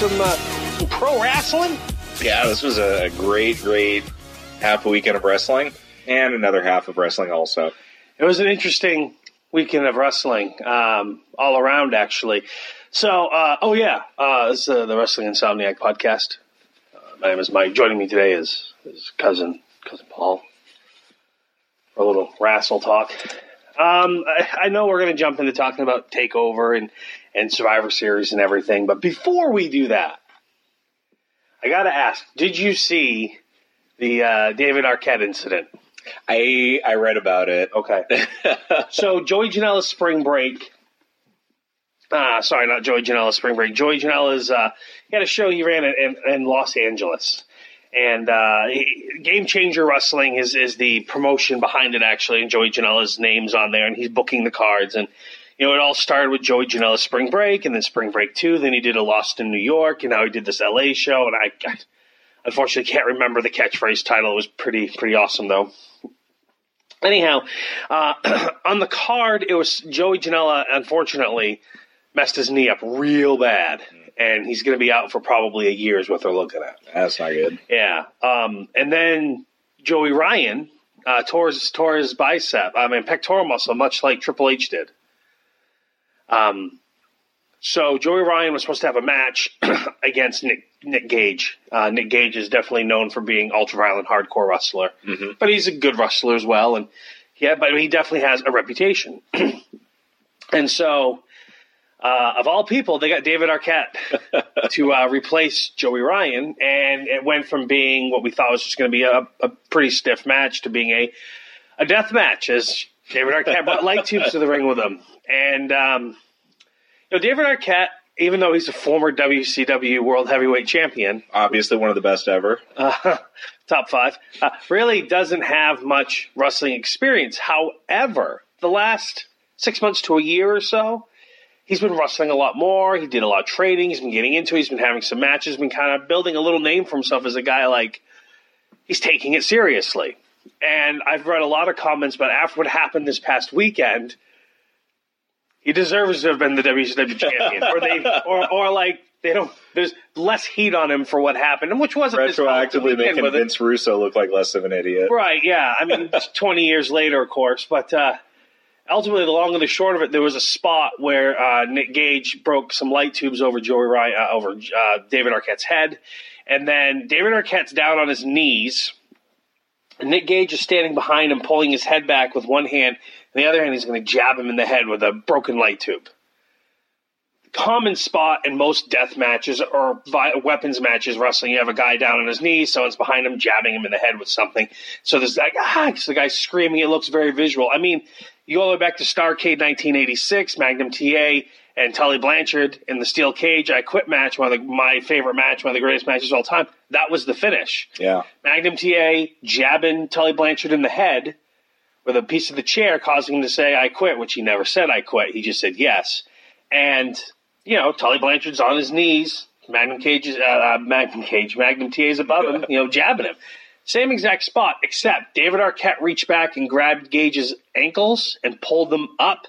some, uh, some pro wrestling? Yeah, this was a great, great half a weekend of wrestling and another half of wrestling also. It was an interesting weekend of wrestling, um, all around actually. So, uh, oh yeah, uh, this is uh, the Wrestling Insomniac podcast. Uh, my name is Mike. Joining me today is his cousin, cousin Paul, for a little wrestle talk. Um, I, I know we're going to jump into talking about Takeover and and Survivor Series and everything, but before we do that, I got to ask: Did you see the uh, David Arquette incident? I I read about it. Okay. so Joey Janela's spring break. Uh, sorry, not Joey Janela's spring break. Joey Janela's uh, he had a show he ran in, in, in Los Angeles, and uh, he- Game Changer Wrestling is is the promotion behind it actually, and Joey Janela's name's on there, and he's booking the cards, and you know it all started with Joey Janela's spring break, and then spring break two, then he did a Lost in New York, and now he did this LA show, and I, I unfortunately can't remember the catchphrase title. It was pretty pretty awesome though. Anyhow, uh, on the card, it was Joey Janela, unfortunately, messed his knee up real bad. And he's going to be out for probably a year, is what they're looking at. That's not good. Yeah. Um, and then Joey Ryan uh, tore, his, tore his bicep, I mean, pectoral muscle, much like Triple H did. Um, so Joey Ryan was supposed to have a match against Nick, Nick Gage. Uh, Nick Gage is definitely known for being ultra violent hardcore wrestler, Mhm. but he's a good wrestler as well. And yeah, but he definitely has a reputation. and so, uh, of all people, they got David Arquette to uh, replace Joey Ryan, and it went from being what we thought was just going to be a, a pretty stiff match to being a a death match as David Arquette brought light tubes to the ring with him. And um, you know, David Arquette, even though he's a former WCW World Heavyweight Champion, Obviously, one of the best ever. uh, top five, uh, really doesn't have much wrestling experience. However, the last six months to a year or so, he's been wrestling a lot more. He did a lot of training. He's been getting into it. He's been having some matches, been kind of building a little name for himself as a guy like he's taking it seriously. And I've read a lot of comments but after what happened this past weekend, he deserves to have been the WCW champion, or they, or, or like they don't. There's less heat on him for what happened, and which wasn't Retroactively making. Vince Russo look like less of an idiot. Right, yeah. I mean, 20 years later, of course. But uh, ultimately, the long and the short of it, there was a spot where uh, Nick Gage broke some light tubes over Joey Ryan, uh, over uh, David Arquette's head. And then David Arquette's down on his knees. Nick Gage is standing behind him, pulling his head back with one hand. And the other hand, he's going to jab him in the head with a broken light tube. Common spot in most death matches or weapons matches, wrestling, you have a guy down on his knees, someone's behind him, jabbing him in the head with something. So there's like, ah, so the guy's screaming. It looks very visual. I mean, you go all the way back to Starcade 1986, Magnum TA and Tully Blanchard in the steel cage I quit match, one of the, my favorite match, one of the greatest matches of all time. That was the finish. Yeah. Magnum TA jabbing Tully Blanchard in the head with a piece of the chair, causing him to say, I quit, which he never said, I quit. He just said yes. And, you know, Tully Blanchard's on his knees. Magnum Cage is, uh, uh, Magnum Cage, Magnum TA is above him, you know, jabbing him. Same exact spot, except David Arquette reached back and grabbed Gage's ankles and pulled them up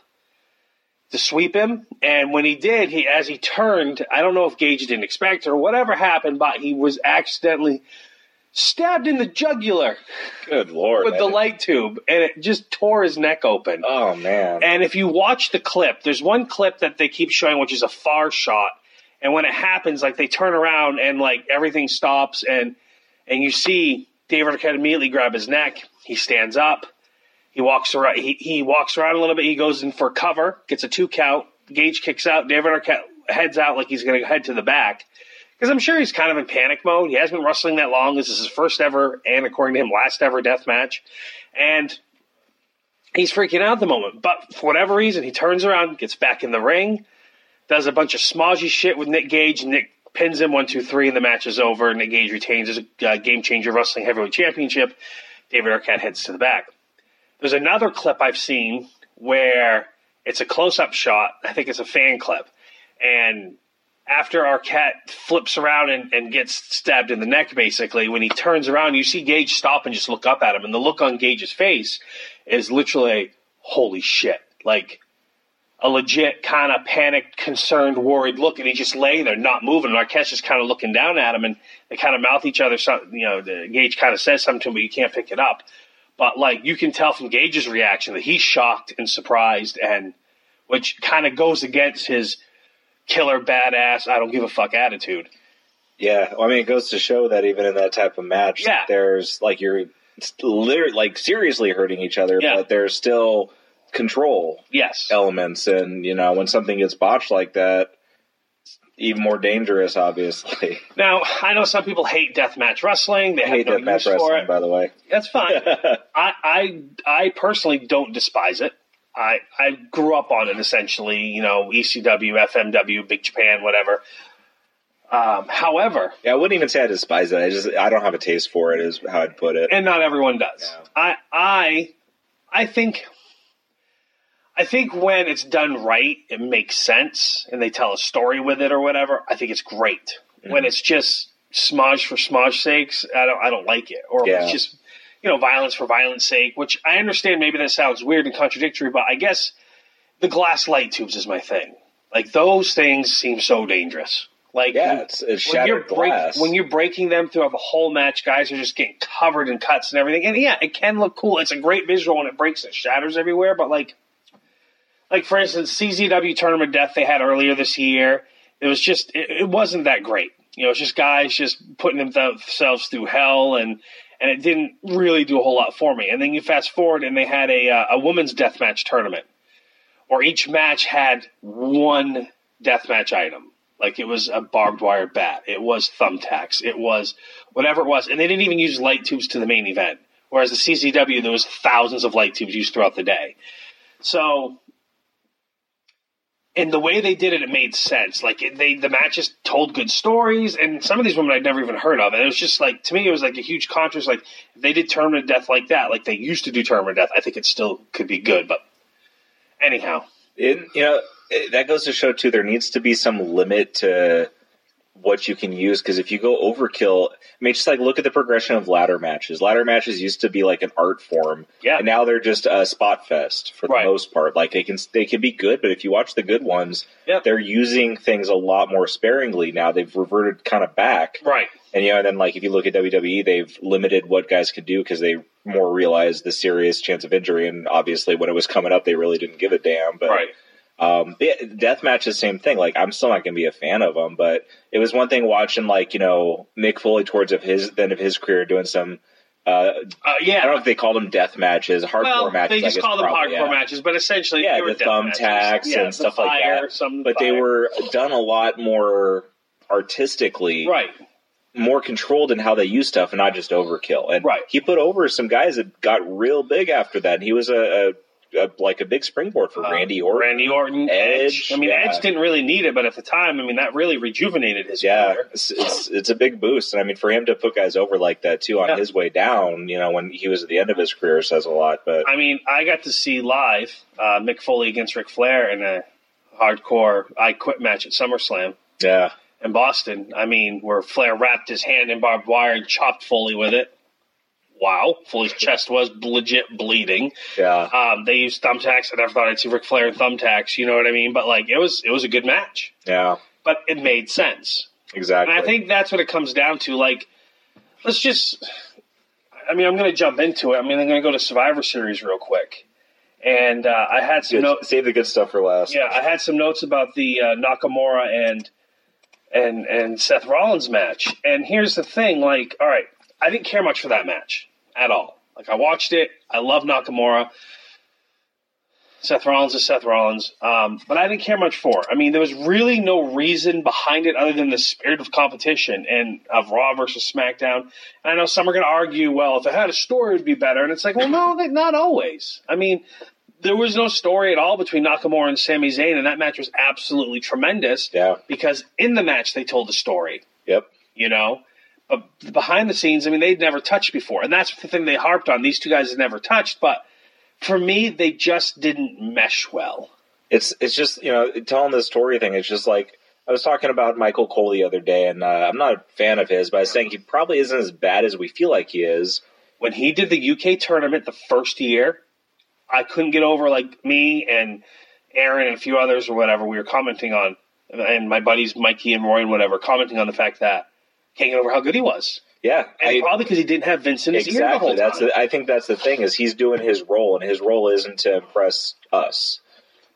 to sweep him. And when he did, he as he turned, I don't know if Gage didn't expect or whatever happened, but he was accidentally stabbed in the jugular Good lord. with the light tube, and it just tore his neck open. Oh man. And if you watch the clip, there's one clip that they keep showing, which is a far shot. And when it happens, like they turn around and like everything stops, and and you see David Arquette immediately grab his neck. He stands up. He walks around. He, he walks around a little bit. He goes in for cover, gets a two count. Gage kicks out. David Arquette heads out like he's going to head to the back because I'm sure he's kind of in panic mode. He hasn't been wrestling that long. This is his first ever, and according to him, last ever death match. And he's freaking out at the moment. But for whatever reason, he turns around, gets back in the ring, does a bunch of smodgy shit with Nick Gage. Nick pins him one, two, three, and the match is over. Nick Gage retains his uh, game changer wrestling heavyweight championship. David Arquette heads to the back. There's another clip I've seen where it's a close up shot. I think it's a fan clip. And after Arquette flips around and, and gets stabbed in the neck, basically, when he turns around, you see Gage stop and just look up at him. And the look on Gage's face is literally, holy shit. Like, a legit kind of panicked, concerned, worried look, and he's just laying there, not moving. And Arquette's just kind of looking down at him, and they kind of mouth each other. Something, you know, the, Gage kind of says something to him, but you can't pick it up. But like you can tell from Gage's reaction that he's shocked and surprised, and which kind of goes against his killer badass, I don't give a fuck attitude. Yeah, well, I mean, it goes to show that even in that type of match, Yeah. there's like you're literally like seriously hurting each other, Yeah. but there's still control Yes. elements, and you know when something gets botched like that, even more dangerous. Obviously, Now I know some people hate deathmatch wrestling. They I hate no that match use for wrestling, by the way. That's fine. I, I I personally don't despise it. I I grew up on it essentially. You know, ECW, FMW, Big Japan, whatever. Um, however, Yeah, I wouldn't even say I despise it. I just I don't have a taste for it. Is how I'd put it. and not everyone does. Yeah. I I I think I think when it's done right, it makes sense, and they tell a story with it or whatever. I think it's great. Mm-hmm. When it's just smudge for smudge sakes, I don't I don't like it. Or Yeah. it's just you know violence for violence sake, which I understand. Maybe that sounds weird and contradictory, but I guess the glass light tubes is my thing. Like those things seem so dangerous. Like yeah, it's, it's when you're break, glass. when you're breaking them throughout the whole match, guys are just getting covered in cuts and everything. And yeah, it can look cool. It's a great visual when it breaks and shatters everywhere. But like, like for instance, CZW Tournament Death they had earlier this year, it was just it, it wasn't that great. You know, it's just guys just putting themselves through hell, and and it didn't really do a whole lot for me. And then you fast forward, and they had a uh, a women's death match tournament, where each match had one death match item. Like it was a barbed wire bat, it was thumbtacks, it was whatever it was, and they didn't even use light tubes to the main event. Whereas the CZW, there was thousands of light tubes used throughout the day. So, in the way they did it, it made sense. Like it, they, the matches told good stories, and some of these women I'd never even heard of. And it was just like to me, it was like a huge contrast. Like they did tournament death like that, like they used to do tournament death, I think it still could be good. But anyhow, it, you know it, that goes to show too there needs to be some limit to what you can use because if you go overkill i mean just like look at the progression of ladder matches ladder matches used to be like an art form Yeah. and now they're just a spot fest for the Right. most part like they can they can be good but if you watch the good ones Yep. they're using things a lot more sparingly now they've reverted kind of back right? and you know, and then like if you look at WWE, they've limited what guys can do because they more realized the serious chance of injury. And obviously, when it was coming up, they really didn't give a damn. But Right. Um, deathmatch is the same thing. Like I'm still not going to be a fan of them, but it was one thing watching like you know Mick Foley towards of his then of his career doing some. Uh, Uh, yeah. I don't know if they called them death matches, hardcore well, matches. they just call them probably, hardcore yeah. matches, but essentially, Yeah, they were the thumbtacks. Yeah, and the stuff like that. But they were done a lot more artistically, right. more controlled in how they use stuff and not just overkill. And Right. he put over some guys that got real big after that. And he was a, a, a like a big springboard for Randy Orton. Uh, Randy Orton, Edge. Edge, I mean, yeah. Edge didn't really need it, but at the time, I mean, that really rejuvenated his Yeah, career. it's, it's it's a big boost, and I mean for him to put guys over like that too on Yeah. his way down, you know, when he was at the end of his career says a lot. But I mean, I got to see live uh, Mick Foley against Ric Flair in a hardcore I Quit match at SummerSlam yeah, in Boston. I mean, where Flair wrapped his hand in barbed wire and chopped Foley with it. Wow, Foley's chest was legit bleeding. yeah, Um, they used thumbtacks. I never thought I'd see Ric Flair in thumbtacks. You know what I mean? But like, it was it was a good match, yeah, but it made sense. exactly. And I think that's what it comes down to. Like, let's just. I mean, I'm going to jump into it. I mean, I'm going to go to Survivor Series real quick, and uh, I had some notes. save the good stuff for last. Yeah, I had some notes about the uh, Nakamura and and and Seth Rollins match. And here's the thing: like, all right, I didn't care much for that match at all. Like, I watched it. I love Nakamura. Seth Rollins is Seth Rollins, um, but I didn't care much for. it. I mean, there was really no reason behind it other than the spirit of competition and of Raw versus SmackDown. And I know some are going to argue, well, if it had a story, it would be better. And it's like, well, no, they- not always. I mean, there was no story at all between Nakamura and Sami Zayn, and that match was absolutely tremendous yeah, because in the match they told a story, yep, you know. But behind the scenes, I mean, they'd never touched before, and that's the thing they harped on. These two guys had never touched, but for me, they just didn't mesh well. it's it's just you know telling the story thing. It's just like I was talking about Michael Cole the other day, and uh, I'm not a fan of his, but I was saying he probably isn't as bad as we feel like he is. When he did the UK tournament the first year, I couldn't get over like me and Aaron and a few others or whatever, we were commenting on, and my buddies Mikey and Roy and whatever, commenting on the fact that can't over how good he was. Yeah, And I- probably because he didn't have Vince in his ear the whole exactly. That's time. the, I think that's the thing is he's doing his role, and his role isn't to impress us.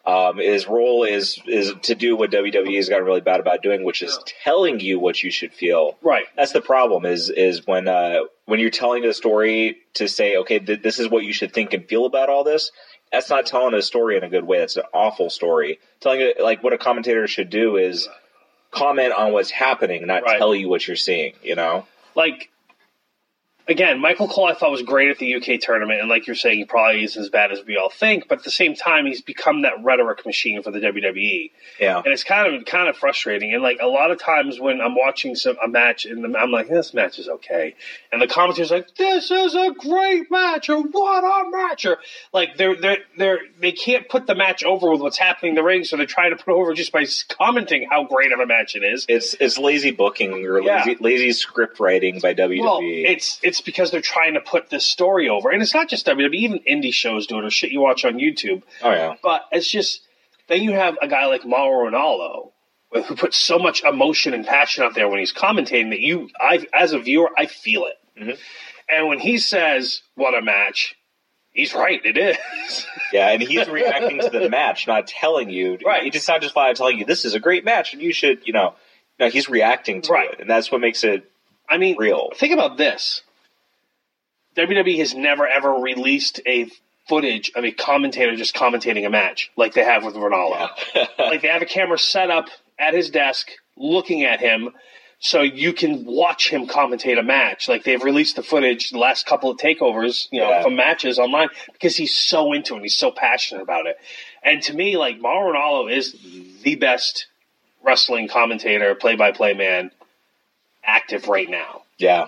Um, his role is is to do what WWE has gotten really bad about doing, which is telling you what you should feel. right. That's the problem. Is is when uh, when you're telling a story to say, okay, th- this is what you should think and feel about all this. That's not telling a story in a good way. That's an awful story. Telling it like what a commentator should do is comment on what's happening, not Right. tell you what you're seeing. You know. like again, Michael Cole I thought was great at the UK tournament, and like you're saying, he probably isn't as bad as we all think. But at the same time, he's become that rhetoric machine for the WWE, Yeah. and it's kind of kind of frustrating. And like a lot of times when I'm watching some a match, and I'm like, this match is okay, and the commentator's like, this is a great match, or what a match, or like they're they're they're they can't put the match over with what's happening in the ring, so they're trying to put over just by commenting how great of a match it is. It's it's lazy booking or Yeah. lazy, lazy script writing by WWE. Well, it's it's because they're trying to put this story over, and it's not just WWE. Even indie shows do it, or shit you watch on YouTube. oh yeah, But it's just then you have a guy like Mauro Ranallo who puts so much emotion and passion out there when he's commentating that you, I as a viewer, I feel it. Mhm. And when he says "What a match," he's right. It is. yeah, and he's reacting to the match, not telling you. Right. He just not just by telling you this is a great match and you should, you know, no, he's reacting to Right. it, and that's what makes it I mean, real. think about this. WWE has never ever released a footage of a commentator just commentating a match like they have with Ranallo. like they have a camera set up at his desk looking at him so you can watch him commentate a match. Like they've released the footage the last couple of takeovers, you know, Yeah. from matches online because he's so into it and he's so passionate about it. And to me, like Mauro Ranallo is the best wrestling commentator, play by play man active right now. yeah,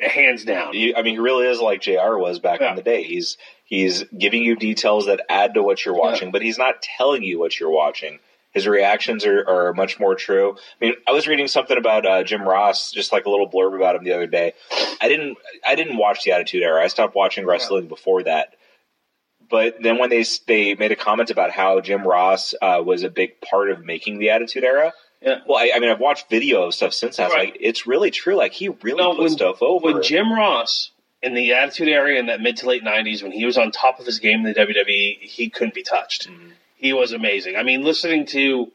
Hands down. He- I mean, he really is like Jr. was back Yeah. in the day. He's he's giving you details that add to what you're watching, but he's not telling you what you're watching. His reactions are, are much more true. I mean, I was reading something about uh, Jim Ross, just like a little blurb about him the other day. I didn't I didn't watch the Attitude Era. I stopped watching wrestling before that. But then when they they made a comment about how Jim Ross uh, was a big part of making the Attitude Era, Yeah. well, I, I mean, I've watched video of stuff since. I was Right. like, it's really true. Like he really No, put when- stuff over. when Jim Ross in the Attitude Era in that mid to late '90s, when he was on top of his game in the WWE, he couldn't be touched. Mm-hmm. He was amazing. I mean, listening to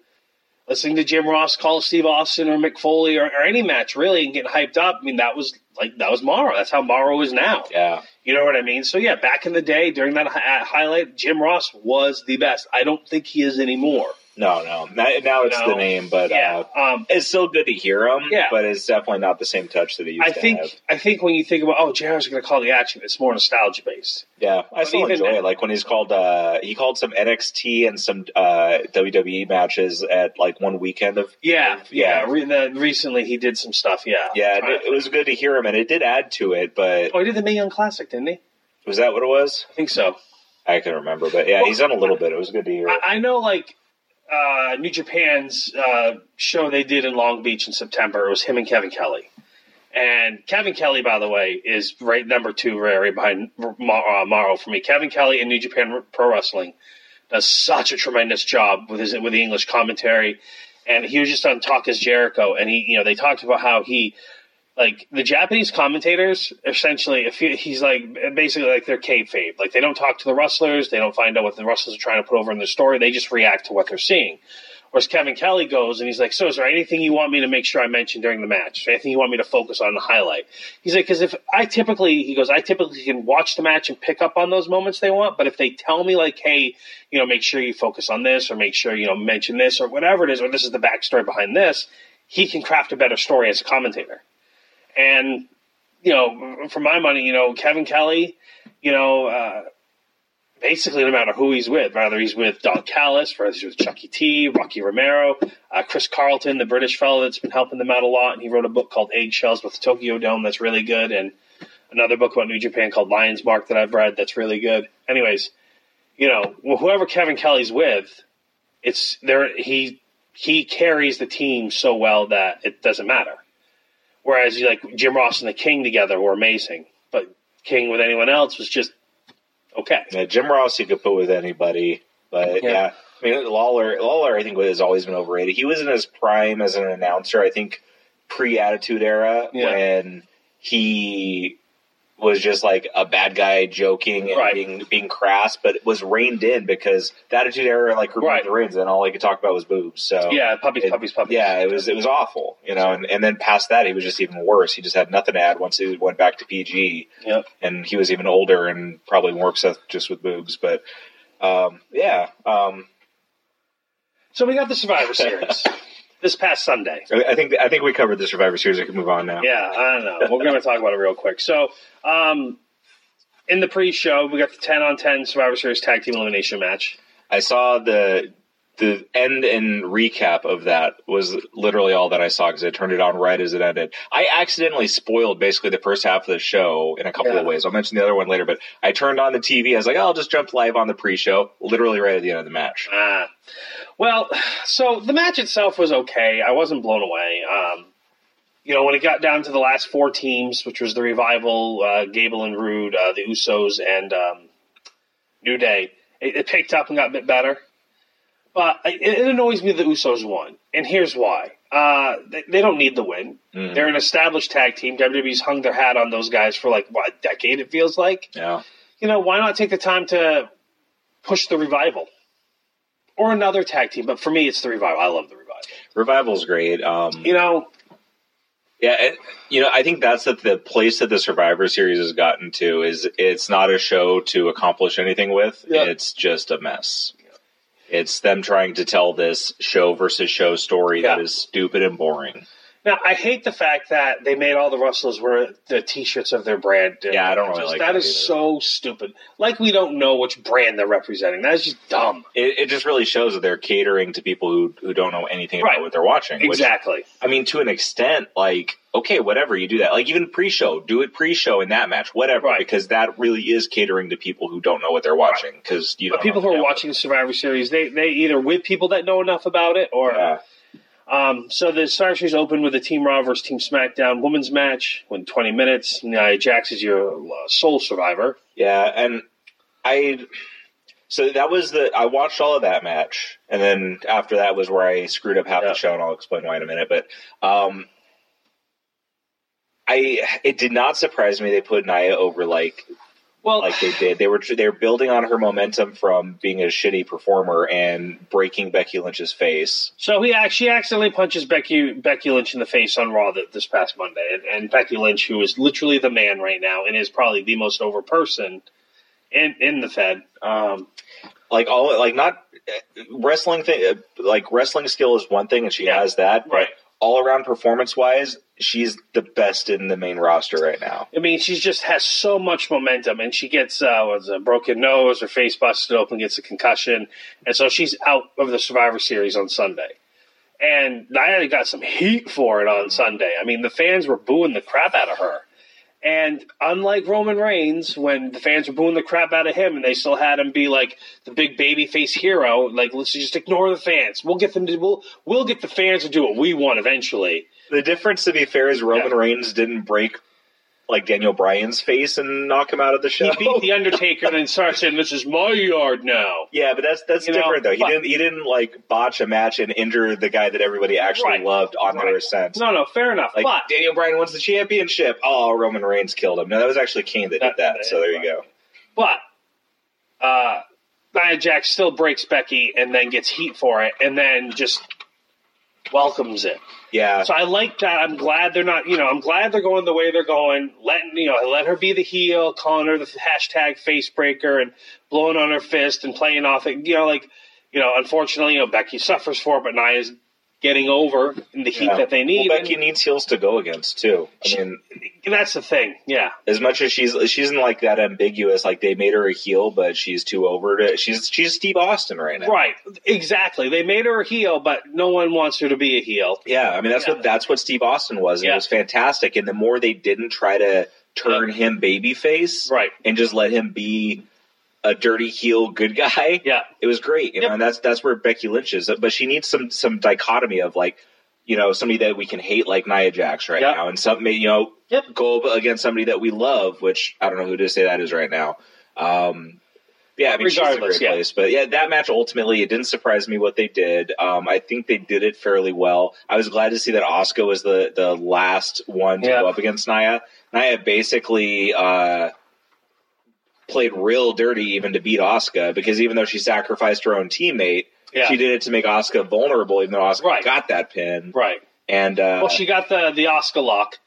listening to Jim Ross call Steve Austin or Mick Foley or, or any match really and getting hyped up. I mean, that was like that was Mauro. That's how Mauro is now. yeah. You know what I mean? So yeah, back in the day during that hi- highlight, Jim Ross was the best. I don't think he is anymore. No, no. Now, now it's No. the name, but yeah. uh, Um, it's still good to hear him. Yeah. but it's definitely not the same touch that it used I to think have. I think when you think about oh, JR's going to call the action, it's more nostalgia based. Yeah, I still enjoy it. Like when he's called, uh, he called some NXT and some uh, WWE matches at like one weekend of. Yeah, of- yeah. Re- the, recently, he did some stuff. Yeah, yeah. It, it was good to hear him, and it did add to it. But Oh, he did the Mae Young Classic, didn't he? was that what it was? I think so. I can remember, but yeah, he's done a little bit. It was good to hear. I, I know, like uh, New Japan's uh, show they did in Long Beach in September. It was him and Kevin Kelly. And Kevin Kelly, by the way, is right number two, right, behind Mar- uh, for me. Kevin Kelly in New Japan Pro Wrestling does such a tremendous job with his with the English commentary. And he was just on Talk is Jericho, and he, you know, they talked about how he like the Japanese commentators essentially if he, he's like basically like they're kayfabe. Like they don't talk to the wrestlers. They don't find out what the wrestlers are trying to put over in their story. They just react to what they're seeing. Whereas Kevin Kelly goes and he's like so is there anything you want me to make sure I mention during the match? Anything you want me to focus on the highlight? He's like because if I typically he goes I typically can watch the match and pick up on those moments they want but if they tell me like hey you know make sure you focus on this or make sure you know mention this or whatever it is or this is the backstory behind this he can craft a better story as a commentator and you know, for my money, you know, Kevin Kelly, you know, uh, basically no matter who he's with, whether he's with Don Callis, whether he's with Chucky T, Rocky Romero, uh, Chris Charlton, the British fellow that's been helping them out a lot, and he wrote a book called Eggshells with Tokyo Dome that's really good, and another book about New Japan called Lion's Mark that I've read that's really good. Anyways, you know, whoever Kevin Kelly's with, it's there. He he carries the team so well that it doesn't matter. Whereas like Jim Ross and the King together were amazing, but King with anyone else was just okay. Yeah, Jim Ross you could put with anybody, but Yeah. yeah. I mean, Lawler, Lawler, I think has always been overrated. He was in his prime as an announcer. I think pre-attitude era Yeah. when he was just like a bad guy joking and Right. being being crass, but it was reined in because the attitude era like removed Right. the reins, and all he could talk about was boobs. So Yeah, puppies, it- puppies, puppies. yeah, it was it was awful, you know. And, and then past that, he was just even worse. He just had nothing to add once he went back to PG Yep. and he was even older and probably more obsessed just with boobs. But um, yeah, um, So we got the Survivor Series this past Sunday. I think I think we covered the Survivor Series. I can move on now. Yeah, I don't know. We're going to talk about it real quick. So, um, in the pre-show, we got the ten on ten Survivor Series tag team elimination match. I saw the the end and recap of that was literally all that I saw because I turned it on right as it ended. I accidentally spoiled basically the first half of the show in a couple Yeah. of ways. I'll mention the other one later, but I turned on the TV. I was like, oh, I'll just jump live on the pre-show, literally right at the end of the match. Ah, well, so the match itself was okay. I wasn't blown away. Um, you know, when it got down to the last four teams, which was the Revival, uh, Gable and Roode, uh, the Usos, and um, New Day, it, it picked up and got a bit better. But it, it annoys me the Usos won, and here's why. Uh, they, they don't need the win. Mhm. They're an established tag team. WWE's hung their hat on those guys for like what a decade. It feels like. Yeah. You know, why not take the time to push the revival or another tag team? But for me, it's the revival. I love the revival. Revival's great. Um, You know, Yeah, and, you know, I think that's the, the place that the Survivor Series has gotten to is it's not a show to accomplish anything with. Yeah. It's just a mess. It's them trying to tell this show versus show story that is stupid and boring. Now I hate the fact that they made all the wrestlers wear the T-shirts of their brand. Yeah, I don't really Just- like that that is either. so stupid. Like we don't know which brand they're representing. That is just dumb. It, it just really shows that they're catering to people who who don't know anything Right. about what they're watching. which- Exactly. I mean, to an extent, like okay, whatever you do that. Like even pre-show, do it pre-show in that match, whatever, Right. because that really is catering to people who don't know what they're watching. Because you But people who are watching the Survivor Series, they they either with people that know enough about it or Yeah. Um, so the Star Series opened with a Team Raw versus Team SmackDown women's match. Went 20 minutes. Nia Jax is your uh, sole survivor. Yeah, and I so that was the I watched all of that match, and then after that was where I screwed up half Yeah. the show, and I'll explain why in a minute. But um, I it did not surprise me they put Nia over like Well, like they did. They were they were building on her momentum from being a shitty performer and breaking Becky Lynch's face. so he actually accidentally punches Becky Becky Lynch in the face on Raw th- this past Monday, and, and Becky Lynch, who is literally the man right now and is probably the most over person in in the Fed. Um, Like all like not wrestling thing like wrestling skill is one thing and she Yeah. has that but Right. all around performance wise she's the best in the main roster right now I mean, she just has so much momentum, and she gets uh, a broken nose, her face busted open, gets a concussion, and so she's out of the Survivor Series on Sunday. And Nia got some heat for it on Sunday. I mean, the fans were booing the crap out of her. And unlike Roman Reigns, when the fans were booing the crap out of him, and they still had him be like the big babyface hero, like let's just ignore the fans. We'll get them to we'll we'll get the fans to do what we want eventually. the difference to be fair is roman Yeah. reigns didn't break like daniel bryan's face and knock him out of the show He beat the Undertaker and then started saying, "This is my yard now." yeah but that's that's You know, different though he didn't he didn't like botch a match and injure the guy that everybody actually Right. loved on their Right. ascent No, no, fair enough. like but daniel bryan wins the championship oh roman reigns killed him no that was actually kane that did That- that so there you go but uh, Nia Jax still breaks Becky and then gets heat for it, and then just welcomes it. Yeah So I like that. I'm glad they're not. You know, I'm glad they're going the way they're going. Letting you know, let her be the heel, calling her the hashtag face breaker, and blowing on her fist and playing off it. You know, like you know, unfortunately, you know, Becky suffers for it, but Nia's getting over in the heat Yeah. that they need. Well, Becky and needs heels to go against too. I mean, that's the thing. Yeah. as much as she's she's in like that ambiguous, like they made her a heel, but she's too over to. She's she's Steve Austin right now. Right, exactly. They made her a heel, but no one wants her to be a heel. Yeah, I mean that's Yeah. what that's what Steve Austin was, and Yeah. it was fantastic. And the more they didn't try to turn him babyface, Right. and just let him be a dirty heel good guy, Yeah. it was great. You Yep. know, and that's that's where Becky Lynch is. But she needs some some dichotomy of like, you know, somebody that we can hate like Nia Jax right Yep. now, and something you know, Yep. go against somebody that we love, which I don't know who to say that is right now. Um, Yeah, I mean, Regardless, she's a great yeah. place. But yeah, that match ultimately, it didn't surprise me what they did. Um, I think they did it fairly well. I was glad to see that Asuka was the, the last one to Yeah. go up against Nia. Nia basically uh, played real dirty even to beat Asuka because even though she sacrificed her own teammate, Yeah. she did it to make Asuka vulnerable, even though Asuka Right. got that pin. Right. And uh, Well, she got the the Asuka lock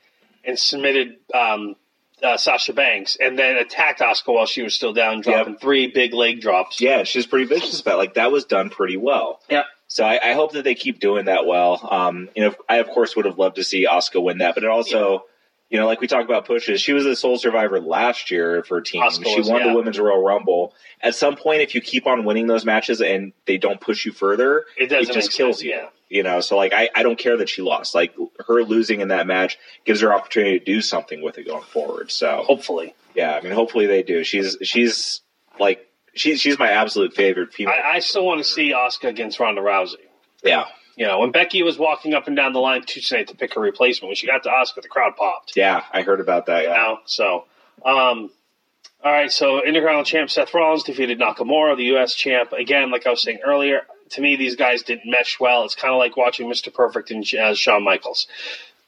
and submitted um, uh, Sasha Banks, and then attacked Asuka while she was still down, dropping three big leg drops. yeah, she's pretty vicious about it. like that was done pretty well. Yeah. So I, I hope that they keep doing that well. Um, you know, I of course would have loved to see Asuka win that, but it also, you know, like we talk about pushes, she was the sole survivor last year for her team. She won yeah. the women's Royal Rumble. At some point, if you keep on winning those matches and they don't push you further, It doesn't just kills sense, you. yeah. You know, so like I, I don't care that she lost. Like her losing in that match gives her opportunity to do something with it going forward. So Hopefully, yeah, I mean, hopefully they do. She's she's like she's she's my absolute favorite female. I, I still want to see Asuka against Ronda Rousey. yeah, You know, when Becky was walking up and down the line Tuesday night to pick her replacement, when she got to Asuka, the crowd popped. yeah, I heard about that. You Yeah. know, so um, all right. So Intercontinental champ Seth Rollins defeated Nakamura, the U.S. champ. Again, like I was saying earlier, to me these guys didn't mesh well. It's kind of like watching Mr. Perfect and uh, Shawn Michaels,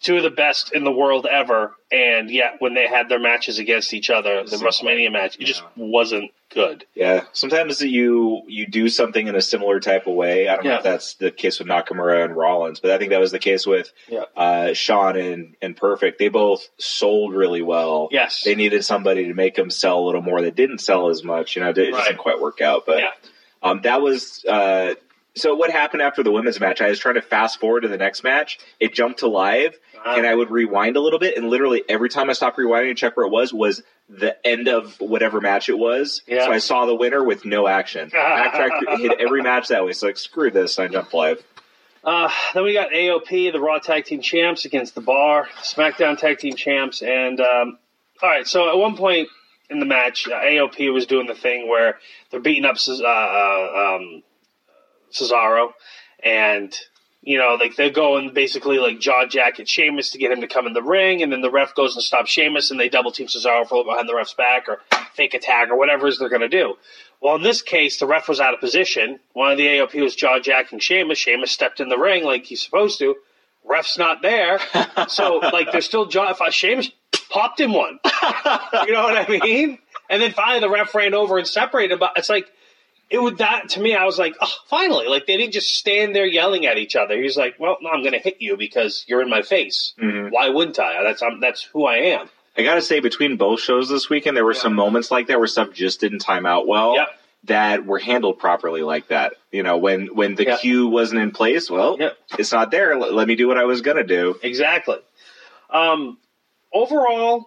two of the best in the world ever, and yet when they had their matches against each other, the Same WrestleMania match, it just wasn't good. Yeah, sometimes you you do something in a similar type of way. I don't know if that's the case with Nakamura and Rollins, but I think that was the case with Yeah. uh, Sean and, and Perfect. They both sold really well. Yes. they needed somebody to make them sell a little more. That didn't sell as much. You know, it didn't quite work out. But Yeah. um, that was uh, so. What happened after the women's match? I was trying to fast forward to the next match. It jumped to live, Ah. and I would rewind a little bit, and literally every time I stopped rewinding to check where it was was the end of whatever match it was. Yeah. So I saw the winner with no action. Hit every match that way. So like, screw this. I jumped live. Uh, then we got AOP, the Raw Tag Team Champs, against the Bar, SmackDown Tag Team Champs, and um, all right. So at one point in the match, uh, AOP was doing the thing where they're beating up uh, uh, um, Cesaro, and you know, like they're going basically like jaw jacket Sheamus to get him to come in the ring, and then the ref goes and stops Sheamus, and they double team Cesaro for behind the ref's back or fake attack or whatever it is they're going to do. Well, in this case, the ref was out of position. One of the AOP was jaw jacking Sheamus. Sheamus stepped in the ring like he's supposed to. Ref's not there, so like they're still jaw. If I Sheamus popped him one, you know what I mean? And then finally, the ref ran over and separated. But it's like it would that to me. I was like, oh, finally! Like they didn't just stand there yelling at each other. He's like, well, no, I'm going to hit you because you're in my face. Why wouldn't I? That's I'm, that's who I am. I gotta say, between both shows this weekend, there were some moments like that where stuff just didn't time out well. Yep. That were handled properly like that. You know, when when the Yep. cue wasn't in place, well, Yep. it's not there. Let, let me do what I was gonna do. Exactly. Um, overall,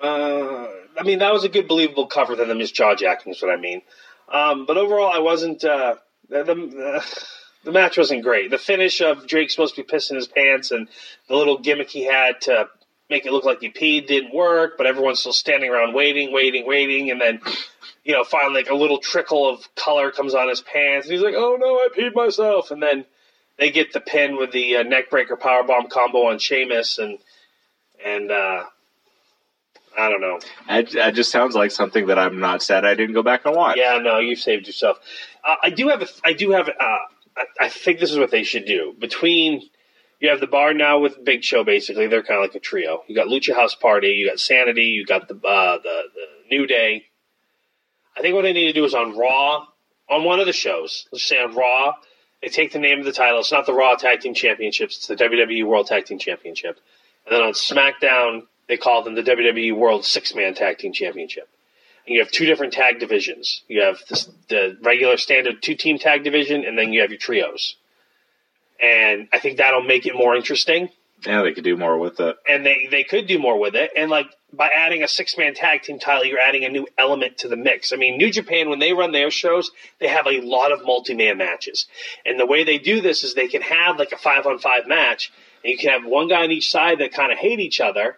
uh, I mean, that was a good, believable cover than the Miss Jaw Jacking, is what I mean. Um, but overall, I wasn't. Uh, the, the, the match wasn't great. The finish of Drake supposed to be pissing his pants and the little gimmick he had to make it look like he peed didn't work, but everyone's still standing around waiting, waiting, waiting, and then. You know, finally, like a little trickle of color comes on his pants, and he's like, "Oh no, I peed myself!" And then they get the pin with the uh, neckbreaker powerbomb combo on Sheamus, and and uh, I don't know. It, it just sounds like something that I'm not sad I didn't go back and watch. Yeah, no, you saved yourself. Uh, I do have a, I do have, uh, I, I think this is what they should do. Between you have the bar now with Big Show, basically they're kind of like a trio. You got Lucha House Party, you got Sanity, you got the uh, the the New Day. I think what they need to do is on Raw, on one of the shows. Let's say on Raw, they take the name of the title. It's not the Raw Tag Team Championships; it's the WWE World Tag Team Championship. And then on SmackDown, they call them the WWE World Six Man Tag Team Championship. And you have two different tag divisions. You have this, the regular standard two team tag division, and then you have your trios. And I think that'll make it more interesting. Yeah, they could do more with it. And they, they could do more with it. And like by adding a six man tag team title, you're adding a new element to the mix. I mean, New Japan, when they run their shows, they have a lot of multi man matches. And the way they do this is they can have like a five on five match, and you can have one guy on each side that kind of hate each other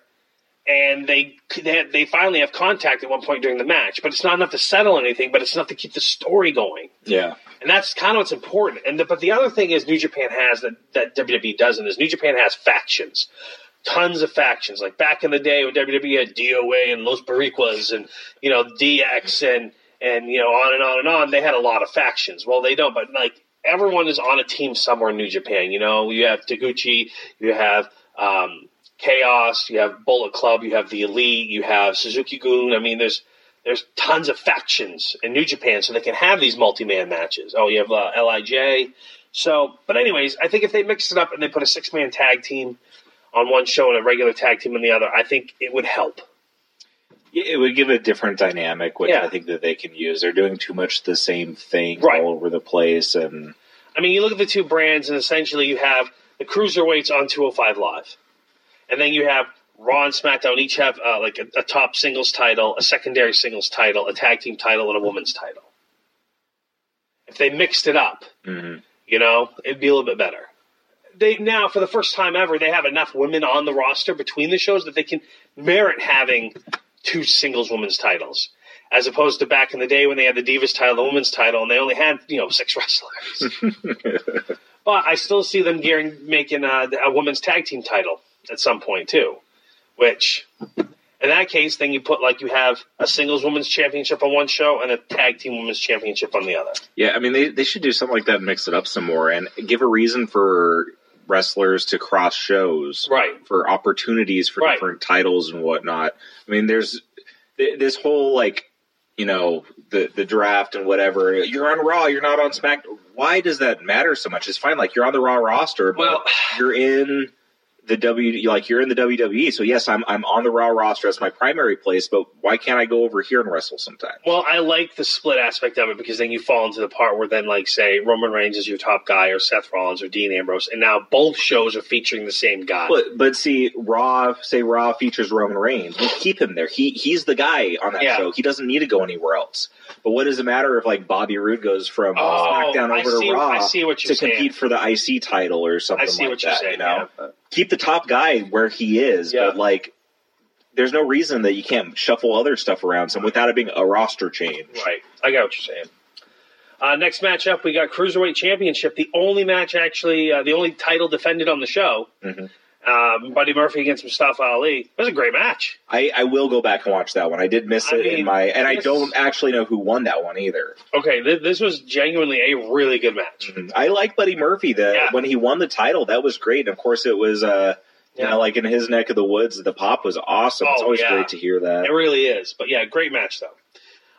and they they they finally have contact at one point during the match, but it's not enough to settle anything. But it's enough to keep the story going, Yeah. and that's kind of what's important. And the, but the other thing is New Japan has that that WWE doesn't is New Japan has factions, tons of factions. Like back in the day when WWE had DOA and Los Boricuas and you know DX and and you know on and on and on. They had a lot of factions. Well, they don't, but like everyone is on a team somewhere in New Japan. You know, you have Taguchi, you have um, Chaos, you have Bullet Club, you have the Elite, you have Suzuki-gun. I mean, there's there's tons of factions in New Japan, so they can have these multi-man matches. Oh, you have uh, Lij. So, but anyways, I think if they mix it up and they put a six-man tag team on one show and a regular tag team on the other, I think it would help. Yeah, It would give a different dynamic, which Yeah. I think that they can use. They're doing too much the same thing Right. all over the place, and I mean, you look at the two brands, and essentially you have the cruiserweights on 205 Live, and then you have Raw and SmackDown each have uh, like a, a top singles title, a secondary singles title, a tag team title, and a women's title. If they mixed it up, Mhm. you know, it'd be a little bit better. They now, for the first time ever, they have enough women on the roster between the shows that they can merit having two singles women's titles, as opposed to back in the day when they had the Divas title, the women's title, and they only had you know six wrestlers. but I still see them gearing making a, a women's tag team title at some point too, which. In that case, then you put like you have a singles women's championship on one show and a tag team women's championship on the other. yeah, I mean they they should do something like that and mix it up some more, and give a reason for wrestlers to cross shows, Right. For opportunities for Right. different titles and whatnot. I mean, there's th- this whole like you know the the draft and whatever. You're on Raw, you're not on Smack. Why does that matter so much? It's fine, like you're on the Raw roster, but Well- you're in the W like you're in the WWE. So yes, I'm I'm on the Raw roster as my primary place, but why can't I go over here and wrestle sometime? Well, I like the split aspect of it because then you fall into the part where then, like, say Roman Reigns is your top guy, or Seth Rollins, or Dean Ambrose, and now both shows are featuring the same guy. But but see, Raw say Raw features Roman Reigns. We keep him there. He he's the guy on that Yeah. show. He doesn't need to go anywhere else. But what does it matter if like Bobby Roode goes from Oh, SmackDown over see- to Raw I see what you're to compete for the IC title or something I see like what you're that? saying. you know, yeah. keep the top guy where he is. Yeah. But like, there's no reason that you can't shuffle other stuff around some without it being a roster change. Right. I got what you're saying. Uh, next matchup, we got Cruiserweight Championship, the only match actually, uh, the only title defended on the show. Mhm. Um, Buddy Murphy against Mustafa Ali. It was a great match. I, I will go back and watch that one. I did miss I it in my, and I don't actually know who won that one either. Okay, th- this was genuinely a really good match. I like Buddy Murphy. The Yeah. when he won the title, that was great. And of course, it was uh, you know like in his neck of the woods. The pop was awesome. it's Oh, always yeah. great to hear that. It really is. But yeah, great match though.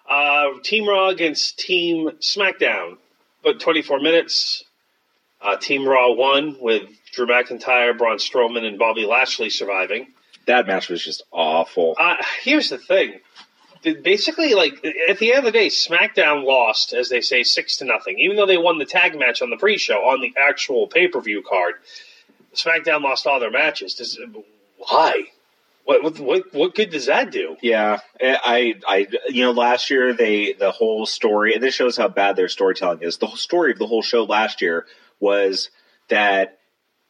Uh, Team Raw against Team SmackDown. But 24 minutes. Uh, Team Raw won with Drew McIntyre, Braun Strowman, and Bobby Lashley surviving. That match was just awful. Uh, here's the thing. Basically, like at the end of the day, SmackDown lost, as they say, six to nothing. Even though they won the tag match on the pre-show on the actual pay-per-view card, SmackDown lost all their matches. Does, why? What, what what what good does that do? Yeah, I, I, you know, last year they the whole story, and this shows how bad their storytelling is. The whole story of the whole show last year was that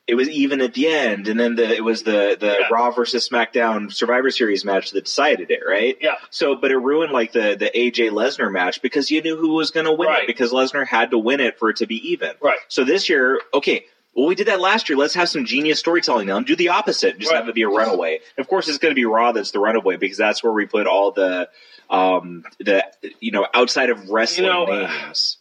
it was even at the end, and then the, it was the the Yeah. Raw versus SmackDown Survivor Series match that decided it, right? Yeah. So, but it ruined like the the AJ Lesnar match because you knew who was going to win Right. it because Lesnar had to win it for it to be even. Right. So this year, okay. Well, we did that last year. Let's have some genius storytelling now and do the opposite. Just Right. have it be a runaway. Of course, it's going to be Raw that's the runaway because that's where we put all the, um, the you know outside of wrestling You know, names.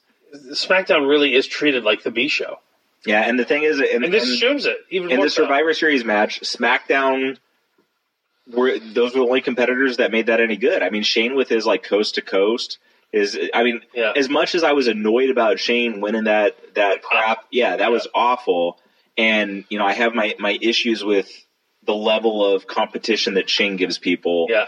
SmackDown really is treated like the B show, Yeah, and the thing is, and, and this and- shows it even in the so. Survivor Series match, SmackDown were those were the only competitors that made that any good. I mean, Shane with his like coast to coast is. I mean, Yeah. as much as I was annoyed about Shane winning that that uh, crap, yeah, that was awful. And you know, I have my my issues with the level of competition that Shane gives people. Yeah,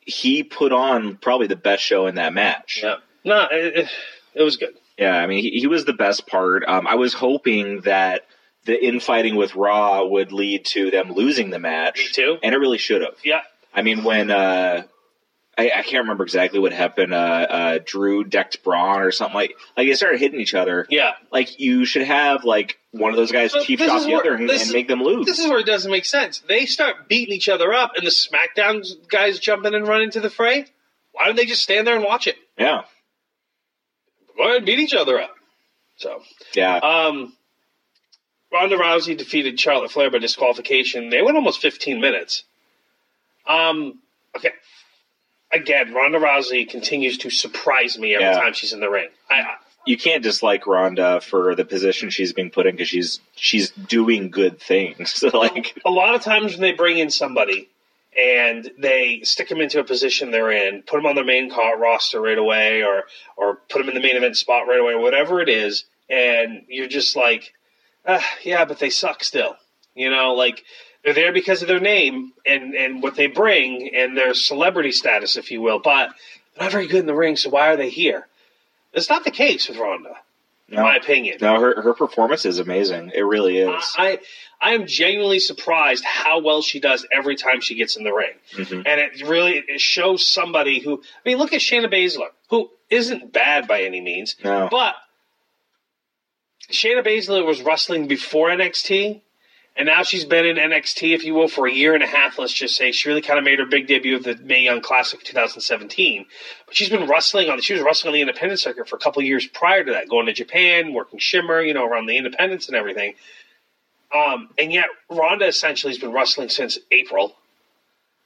He put on probably the best show in that match. yeah. No, it, it, it was good. Yeah, I mean, he, he was the best part. Um, I was hoping that the infighting with Raw would lead to them losing the match. Me too. And it really should have. Yeah, I mean, when uh, I, I can't remember exactly what happened. Uh, uh, Drew decked Braun or something like like they started hitting each other. yeah. Like you should have like one of those guys But shot the where- other and, and make them lose. This is where it doesn't make sense. They start beating each other up, and the SmackDown guys jump in and run into the fray. Why don't they just stand there and watch it? yeah, Go ahead and beat each other up. So, yeah. um, Ronda Rousey defeated Charlotte Flair by disqualification. They went almost 15 minutes. Um, okay. again, Ronda Rousey continues to surprise me every Yeah. time she's in the ring. I, I You can't dislike Ronda for the position she's being put in because she's she's doing good things. Like, a lot of times when they bring in somebody and they stick them into a position they're in, put them on the main roster right away, or or put them in the main event spot right away, whatever it is, and you're just like, ah, yeah, but they suck still. You know, like they're there because of their name and and what they bring and their celebrity status, if you will, but they're not very good in the ring. So why are they here? It's not the case with Ronda, in No. my opinion. no, her her performance is amazing. It really is. I I am genuinely surprised how well she does every time she gets in the ring, Mhm. and it really it shows somebody who. I mean, look at Shayna Baszler, who isn't bad by any means, No, but Shayna Baszler was wrestling before NXT, and now she's been in NXT, if you will, for a year and a half. Let's just say she really kind of made her big debut of the Mae Young Classic 2017. But she's been wrestling on. She was wrestling on the independent circuit for a couple years prior to that, going to Japan, working Shimmer, you know, around the independents and everything. Um, and yet Ronda essentially has been wrestling since April.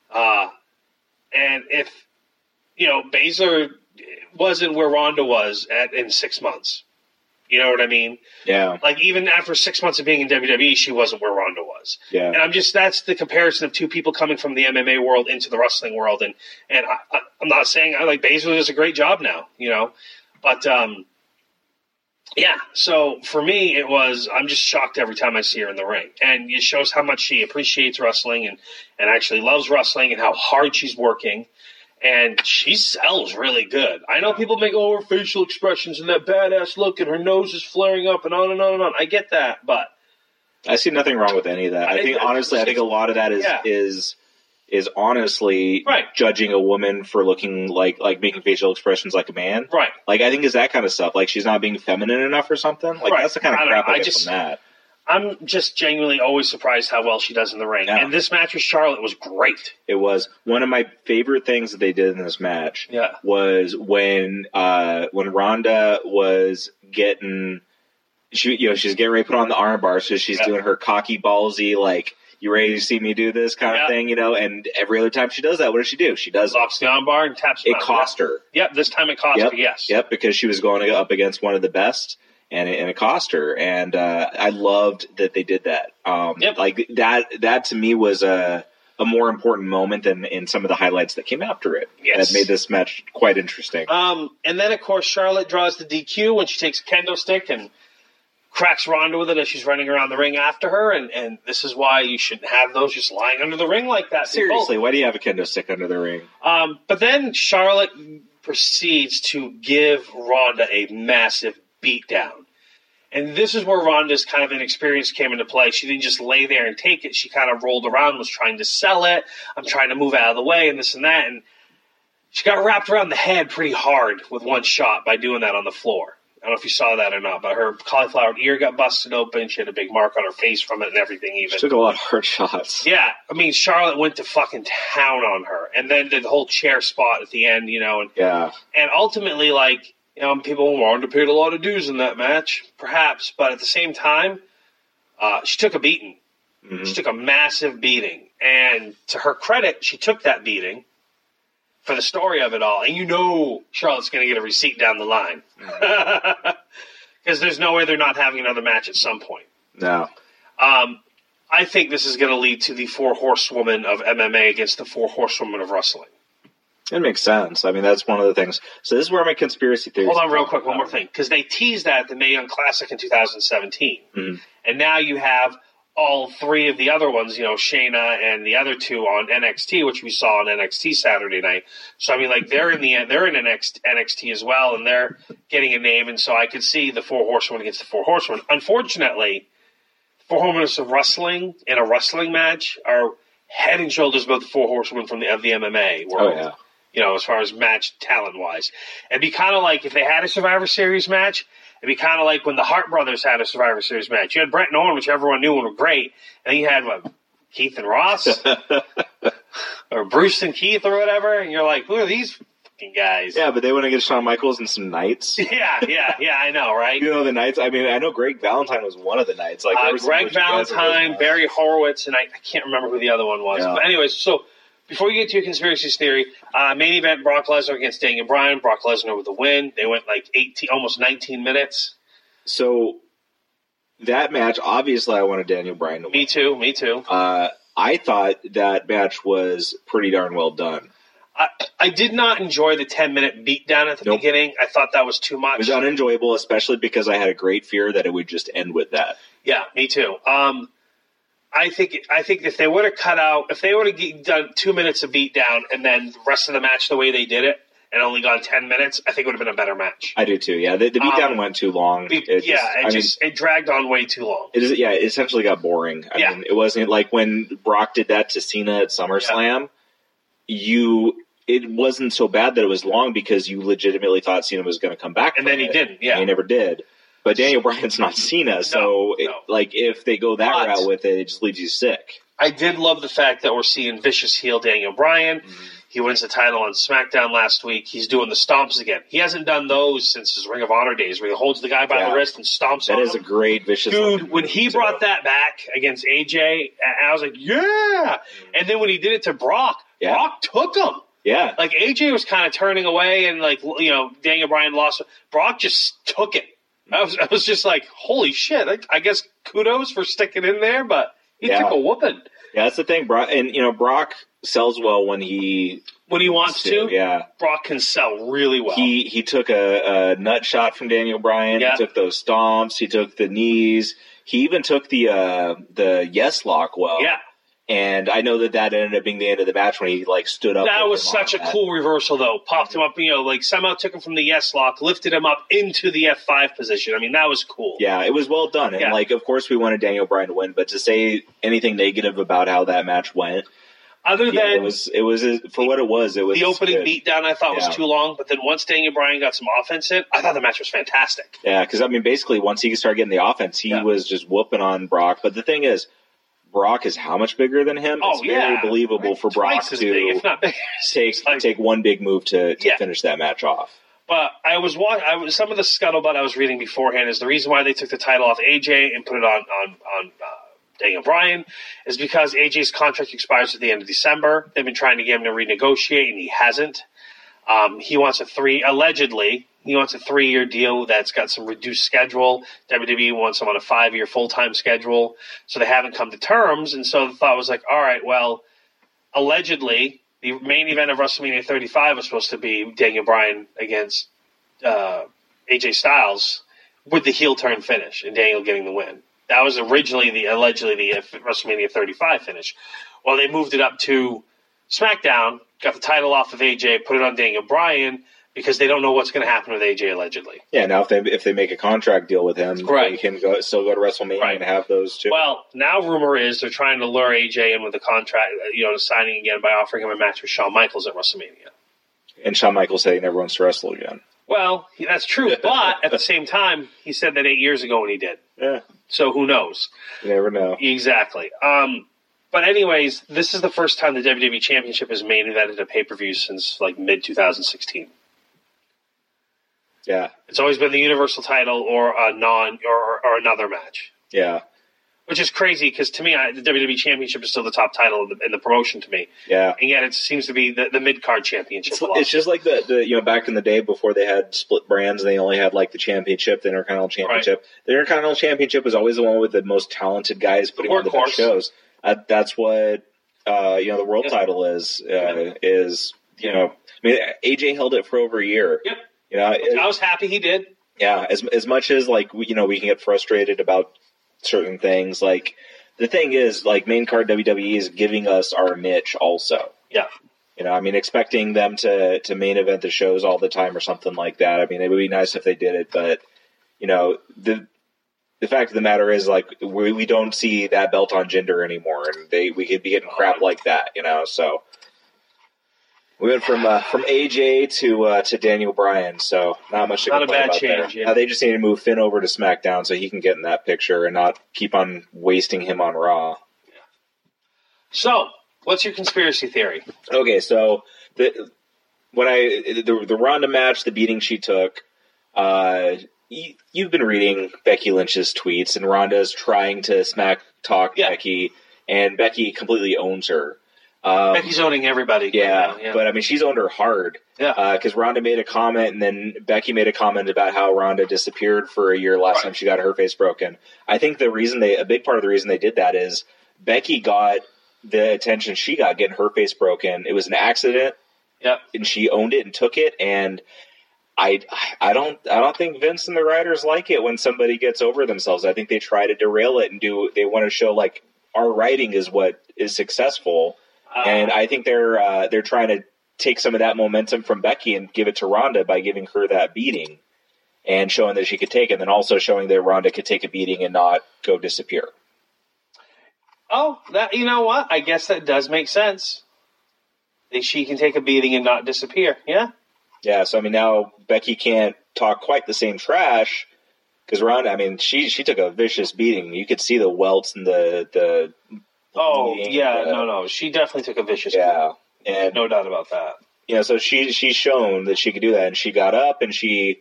Uh, and if you know Baszler wasn't where Ronda was at in six months, you know what I mean? yeah, Like even after six months of being in WWE, she wasn't where Ronda was. yeah. And I'm just that's the comparison of two people coming from the MMA world into the wrestling world. And and I, I, I'm not saying I like Baszler does a great job now, you know, but um, yeah. So for me, it was I'm just shocked every time I see her in the ring, and it shows how much she appreciates wrestling and and actually loves wrestling and how hard she's working. And she sells really good. I know people make oh her facial expressions and that badass look and her nose is flaring up and on and on and on. I get that, but I see nothing wrong with any of that. I I- think I- honestly, I think a lot of that is Yeah. is is honestly Right. judging a woman for looking like like making facial expressions like a man. right. Like I think is that kind of stuff. Like she's not being feminine enough or something. Like Right. that's the kind of I crap know. I get just- from that. I'm just genuinely always surprised how well she does in the ring. Yeah. And this match with Charlotte was great. It was one of my favorite things that they did in this match. Yeah. was when uh when Ronda was getting she you know she's getting ready to put on the arm bar, so she's Yeah. doing her cocky ballsy like you ready to see me do this kind Yeah. of thing, you know. And every other time she does that, what does she do? She does Locks the armbar and taps it out. cost her. Yep, this time it cost Yep. her, yes. Yep, because she was going up against one of the best, and it, and it cost her. And uh, I loved that they did that. Um, Yep. Like that. That to me was a a more important moment than in some of the highlights that came after it. Yes. That made this match quite interesting. Um, and then, of course, Charlotte draws the DQ when she takes a kendo stick and cracks Ronda with it as she's running around the ring after her. And, and this is why you shouldn't have those just lying under the ring like that. Seriously, why do you have a kendo stick under the ring? Um, but then Charlotte proceeds to give Ronda a massive beatdown. And this is where Ronda's kind of inexperience came into play. She didn't just lay there and take it. She kind of rolled around, was trying to sell it. I'm trying to move out of the way and this and that. And she got wrapped around the head pretty hard with one shot by doing that on the floor. I don't know if you saw that or not, but her cauliflower ear got busted open. She had a big mark on her face from it and everything, even. She took a lot of hard shots. Yeah, I mean Charlotte went to fucking town on her, and then the whole chair spot at the end, you know, and Yeah. and ultimately, like you know, people wanted to pay a lot of dues in that match, perhaps, but at the same time, uh, she took a beating. Mhm. She took a massive beating, and to her credit, she took that beating for the story of it all. And you know, Charlotte's going to get a receipt down the line because there's no way they're not having another match at some point. No. Um, I think this is going to lead to the four horsewomen of MMA against the four horsewomen of wrestling. It makes sense. I mean, that's one of the things. So this is where my conspiracy theory. Hold on, real quick, one more thing, because they teased that the Mae Young Classic in 2017, Mhm. and now you have all three of the other ones, you know, Shayna and the other two on NXT, which we saw on NXT Saturday night. So I mean, like they're in the they're in NXT, NXT as well, and they're getting a name, and so I could see the four horsewomen against the four horsewomen. Unfortunately, four horsewomen of wrestling in a wrestling match are head and shoulders above the four Horsemen from the of the MMA Oh yeah. You know, as far as match talent wise. It'd be kind of like if they had a Survivor Series match. It'd be kind of like when the Hart brothers had a Survivor Series match. You had Brett and Owen, which everyone knew were great, and you had what Keith and Ross, or Bruce and Keith, or whatever. And you're like, who are these fucking guys? Yeah, but they want to get Shawn Michaels and some knights. yeah, yeah, yeah, I know, right? You know the knights. I mean, I know Greg Valentine was one of the knights. Like Uh, Greg legit guys in those Valentine. Barry Horowitz, and I, I can't remember who the other one was. Yeah. But anyways, so Before you get to your conspiracy theory, uh, main event Brock Lesnar against Daniel Bryan. Brock Lesnar with the win. They went like 18, almost 19 minutes. So that match, obviously, I wanted Daniel Bryan to win. Me too. Me too. Uh, I thought that match was pretty darn well done. I, I did not enjoy the 10 minute beatdown at the Nope. beginning. I thought that was too much. It was unenjoyable, especially because I had a great fear that it would just end with that. Yeah, me too. Um, I think I think if they would have cut out, if they would have done two minutes of beatdown and then the rest of the match the way they did it, and only gone ten minutes, I think it would have been a better match. I do too. Yeah, the, the beatdown Um, went too long. Be- It yeah, just- it I mean, just it dragged on way too long. It is, yeah, it essentially got boring. I Yeah. mean, it wasn't like when Brock did that to Cena at SummerSlam. You, it wasn't so bad that it was long because you legitimately thought Cena was going to come back, And then he it, didn't, yeah. and he never did. But Daniel Bryan's not Cena, so it, no. like if they go that But- route with it, it just leaves you sick. I did love the fact that we're seeing vicious heel Daniel Bryan. Mm-hmm. He wins the title on SmackDown last week. He's doing the stomps again. He hasn't done those since his Ring of Honor days, where he holds the guy by Yeah. the wrist and stomps That is a great vicious. Dude, when he brought that back against AJ, I was like, yeah. And then when he did it to Brock, Yeah. Brock took him. yeah, Like AJ was kind of turning away, and like you know, Daniel Bryan lost. Brock just took it. I was, I was just like, holy shit! I, I guess kudos for sticking in there, but he Yeah. took a whooping yeah, that's the thing, Brock. And you know, Brock sells well when he when he wants to. Yeah, Brock can sell really well. He he took a, a nut shot from Daniel Bryan. Yeah. He took those stomps. He took the knees. He even took the uh, the yes lock well. yeah, And I know that that ended up being the end of the match when he like stood up. that was such a that. cool reversal, though. Popped him up, you know, like somehow took him from the yes lock, lifted him up into the F five position. I mean, that was cool. Yeah, it was well done. And Yeah. like, of course, we wanted Daniel Bryan to win, but to say anything negative about how that match went, Other yeah, than it was it was for what it was. It was the opening good. beatdown, I thought Yeah. was too long. But then once Daniel Bryan got some offense in, I thought the match was fantastic. Yeah, because I mean, basically, once he started getting the offense, he Yeah. was just whooping on Brock. But the thing is, Brock is how much bigger than him? Oh it's very yeah, believable for Brock to big, if not bigger. take like- take one big move to, to Yeah. finish that match off. But I was watching. I was some of the scuttlebutt I was reading beforehand is the reason why they took the title off AJ and put it on on on uh, Daniel Bryan is because AJ's contract expires at the end of December. They've been trying to get him to renegotiate, and he hasn't. Um, he wants a three allegedly. He wants a three-year deal that's got some reduced schedule. WWE wants him on a five-year full-time schedule, so they haven't come to terms. And so the thought was like, all right, well, allegedly, the main event of WrestleMania 35 was supposed to be Daniel Bryan against uh, AJ Styles with the heel turn finish and Daniel getting the win. That was originally the allegedly the uh, WrestleMania 35 finish. Well, they moved it up to SmackDown, got the title off of AJ, put it on Daniel Bryan because they don't know what's going to happen with AJ allegedly. Yeah, now if they if they make a contract deal with him, Right. they can go still go to WrestleMania Right. and have those two. Well, now rumor is they're trying to lure AJ in with a contract, uh, you know, signing again by offering him a match with Shawn Michaels at WrestleMania. and Shawn Michaels saying never wants to wrestle again. Well, that's true, but at the same time, he said that eight years ago when he did. Yeah, So who knows? you never know. Exactly. Um, but anyways, this is the first time the WWE Championship has main evented a pay per view since like mid 2016. Yeah, It's always been the Universal title or a non or, or another match, yeah, which is crazy because to me, I, the WWE Championship is still the top title in the, in the promotion to me, yeah. and yet it seems to be the, the mid card championship. It's, it's just like the, the you know back in the day before they had split brands and they only had like the championship, the Intercontinental Championship. The Intercontinental Championship was always the one with the most talented guys putting on the best shows. Uh, that's what uh, you know the world Yep. title is. Uh, Yep. Is you know I mean AJ held it for over a year. Yep. You know, it- I was happy he did. yeah. As as much as like we, you know we can get frustrated about certain things, like the thing is like main card WWE is giving us our niche also. Yeah. You know, I mean, expecting them to to main event the shows all the time or something like that. I mean, it would be nice if they did it, but you know, the the fact of the matter is, like, we we don't see that belt on gender anymore, and they we could be getting crap like that, you know. So we went from uh, from AJ to uh, to Daniel Bryan, so not much to Not a bad about there. change, yeah. Now they just need to move Finn over to SmackDown so he can get in that picture and not keep on wasting him on Raw. Yeah. So, what's your conspiracy theory? Okay, so the when I the the Ronda match, the beating she took, uh, you, you've been reading Becky Lynch's tweets, and Ronda's trying to smack talk Yeah. Becky, and Becky completely owns her. Um, Becky's owning everybody. yeah, yeah. but I mean, she's owned her hard. yeah. because Ronda made a comment, and then Becky made a comment about how Ronda disappeared for a year last Right. time she got her face broken. I think the reason they, a big part of the reason they did that is Becky got the attention she got getting her face broken. It was an accident, yeah. and she owned it and took it. And I, I don't, I don't think Vince and the writers like it when somebody gets over themselves. I think they try to derail it and do. They want to show like our writing is what is successful Uh, and I think they're uh, they're trying to take some of that momentum from Becky and give it to Ronda by giving her that beating and showing that she could take it, and then also showing that Ronda could take a beating and not go disappear. oh, that you know what? I guess that does make sense. That she can take a beating and not disappear. Yeah. Yeah, so I mean now Becky can't talk quite the same trash because Ronda, I mean she she took a vicious beating. You could see the welts and the the Oh yeah, no, no. She definitely took a vicious. yeah, and no doubt about that. you know, so she she's shown that she could do that, and she got up and she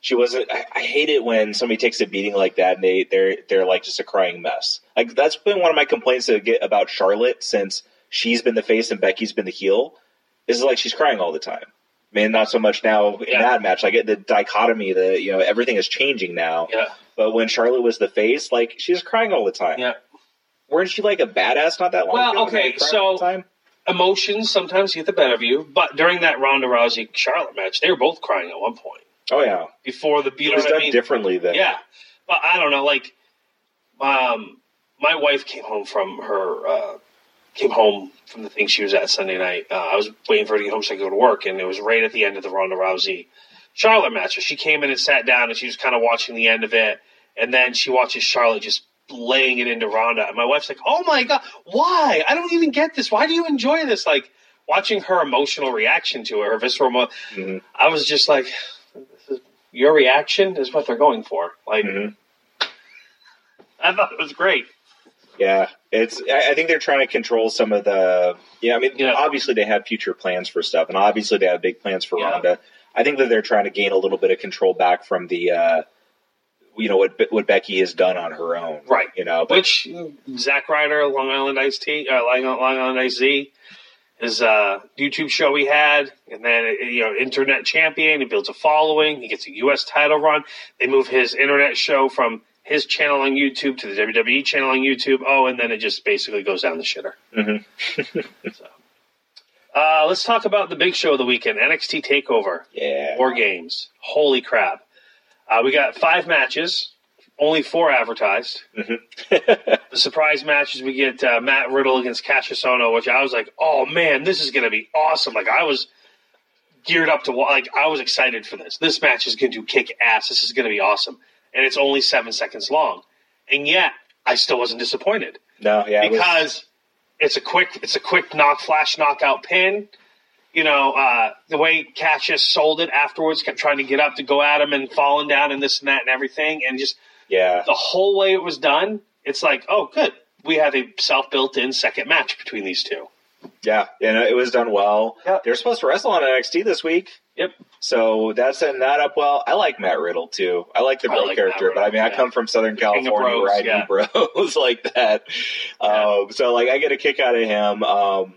she wasn't. I, I hate it when somebody takes a beating like that and they they're they're like just a crying mess. Like that's been one of my complaints to get about Charlotte since she's been the face and Becky's been the heel. This is like she's crying all the time. I mean, not so much now in Yeah. that match. Like the dichotomy, the you know everything is changing now. Yeah, But when Charlotte was the face, like she's crying all the time. yeah. Weren't she like a badass not that long Well, ago? okay, crying all so- time? Emotions sometimes get the better of you, but during that Ronda Rousey Charlotte match, they were both crying at one point oh yeah, before the. You it was what I done mean? differently then. Yeah, but I don't know. Like, um, my wife came home from her uh, came home from the thing she was at Sunday night. Uh, I was waiting for her to get home so I could go to work, and it was right at the end of the Ronda Rousey Charlotte match. So she came in and sat down, and she was kind of watching the end of it, and then she watches Charlotte just laying it into Ronda, and my wife's like, "Oh my god, why? I don't even get this. Why do you enjoy this?" Like watching her emotional reaction to it, her visceral. Emo- Mhm. I was just like, this is, "Your reaction is what they're going for." Like. Mhm. I thought it was great. Yeah, it's. I think they're trying to control some of the. Yeah, I mean, Yeah. obviously they have future plans for stuff, and obviously they have big plans for Yeah. Ronda. I think that they're trying to gain a little bit of control back from the, uh, you know, what what Becky has done on her own, Right. You know, but Which Zack Ryder, Long Island Ice Tea, uh, Long, Island Ice Z, his uh, YouTube show he had, and then you know, internet champion. He builds a following. He gets a U.S. title run. They move his internet show from his channel on YouTube to the WWE channel on YouTube. Oh, and then it just basically goes down the shitter. Mhm. so, uh, let's talk about the big show of the weekend: NXT Takeover. yeah, War Games. Holy crap. Uh, we got five matches, only four advertised. The surprise matches, we get uh, Matt Riddle against Cassius which I was like, oh man, this is going to be awesome. Like, I was geared up to, like, I was excited for this. This match is going to kick ass. This is going to be awesome. And it's only seven seconds long. And yet, I still wasn't disappointed no, yeah, it was- because it's a quick it's a quick knock flash knockout pin. You know, uh, the way Cassius sold it afterwards, kept trying to get up to go at him and falling down and this and that and everything, and just yeah, the whole way it was done, it's like, oh, good, we have a self built in second match between these two. yeah, and it was done well. Yeah. They're supposed to wrestle on NXT this week. Yep. So that's setting that up well. I like Matt Riddle too. I like the bro like character, Matt but I mean, I come from Southern California where I bros, do bros like that. Yeah. Um, so like, I get a kick out of him. Um,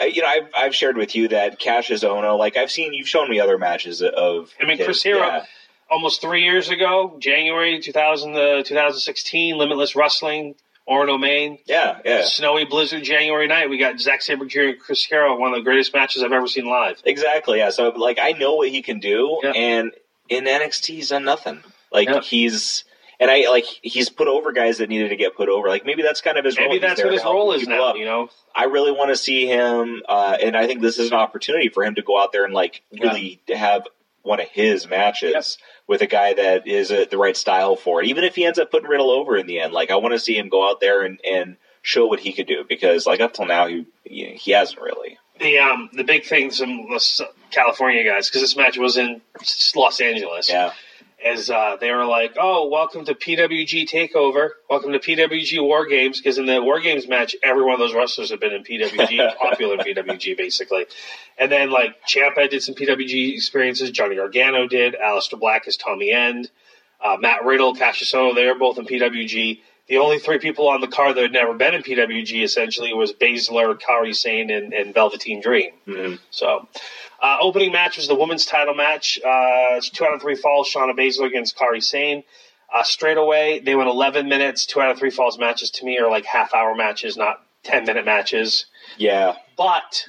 you know, I've, I've shared with you that Cassius Ohno, like I've seen, you've shown me other matches of. I mean, his- Chris Hero, yeah. almost three years ago, January 2000, uh, 2016, Limitless Wrestling, Orono, Maine. Yeah, yeah, Snowy Blizzard January night. We got Zack Sabre Jr. and Chris Hero, one of the greatest matches I've ever seen live. exactly. Yeah. So like, I know what he can do, Yeah. and in NXT, he's done nothing. Like Yeah. he's. And I like he's put over guys that needed to get put over. Like maybe that's kind of his role. Maybe that's what his role is now. up. You know, I really want to see him, uh, and I think this is an opportunity for him to go out there and like really have one of his matches with a guy that is uh the right style for it. Even if he ends up putting Riddle over in the end, like I want to see him go out there and, and show what he could do because like up till now he he, he hasn't really. the um the big thing, some Los- California guys, because this match was in Los Angeles, Yeah, is uh, they were like, "Oh, welcome to PWG Takeover, welcome to PWG War Games," because in the War Games match, every one of those wrestlers had been in PWG, popular PWG, basically. And then like Ciampa did some PWG experiences, Johnny Gargano did, Aleister Black is Tommy End, uh, Matt Riddle, Cassius Ohno, they were both in PWG. the only three people on the card that had never been in PWG essentially was Baszler, Kairi Sane, and, and Velveteen Dream. Mhm. So, uh, opening match was the women's title match. Uh, it's two out of three falls. Shayna Baszler against Kairi Sane. Uh, straight away, they went 11 minutes. Two out of three falls matches to me are like half hour matches, not 10 minute matches. Yeah. But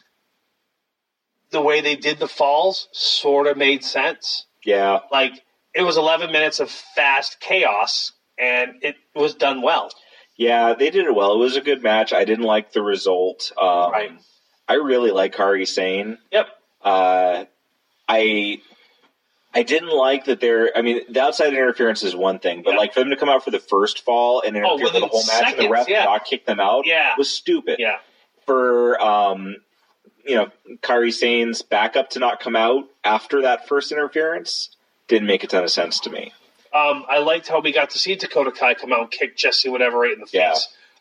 the way they did the falls sort of made sense. Yeah. Like it was 11 minutes of fast chaos, and it was done well. Yeah, they did it well. It was a good match. I didn't like the result. Um, Right. I really like Kairi Sane. Yep. Uh, I I didn't like that they're. I mean, the outside interference is one thing, but Yeah. like for them to come out for the first fall and interfere for the whole match and the ref yeah. not kick them out Yeah. was stupid. Yeah. For um, you know, Kairi Sane's backup to not come out after that first interference didn't make a ton of sense to me. Um, I liked how we got to see Dakota Kai come out and kick Jesse whatever right in the face, Yeah.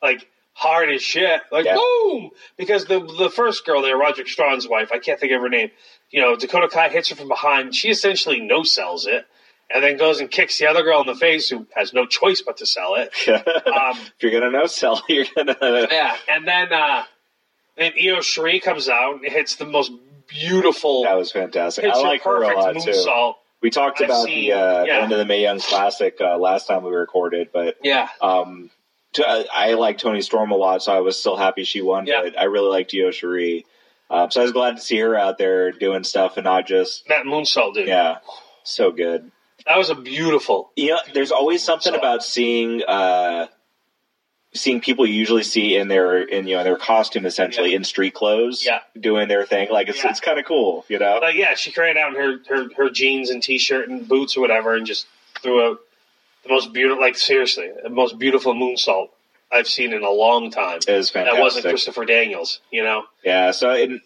like hard as shit, like Yeah. boom. Because the the first girl there, Roderick Strong's wife, I can't think of her name. You know, Dakota Kai hits her from behind. She essentially no sells it, and then goes and kicks the other girl in the face who has no choice but to sell it. Um, if you're gonna no sell, you're gonna yeah, and then uh, then Io Shirai comes out and hits the most beautiful, That was fantastic. I like her a lot too. We talked I've about seen- the, uh, yeah. end of the Mae Young Classic uh, last time we recorded, but Yeah, um, I, I like Toni Storm a lot, so I was still happy she won. Yeah. But I really liked Io Shirai, um, so I was glad to see her out there doing stuff and not just that moonsault, dude. yeah, so good. That was a beautiful. You know, there's always something So- about seeing uh, seeing people you usually see in their in you know their costume essentially Yeah. in street clothes, Yeah. doing their thing. Like it's Yeah. it's kind of cool, you know. Like, yeah, she carried out in her, her, her jeans and t-shirt and boots or whatever, and just threw a the most beautiful, like seriously, the most beautiful moonsault I've seen in a long time. It was fantastic. That wasn't Christopher Daniels, you know. Yeah, so in,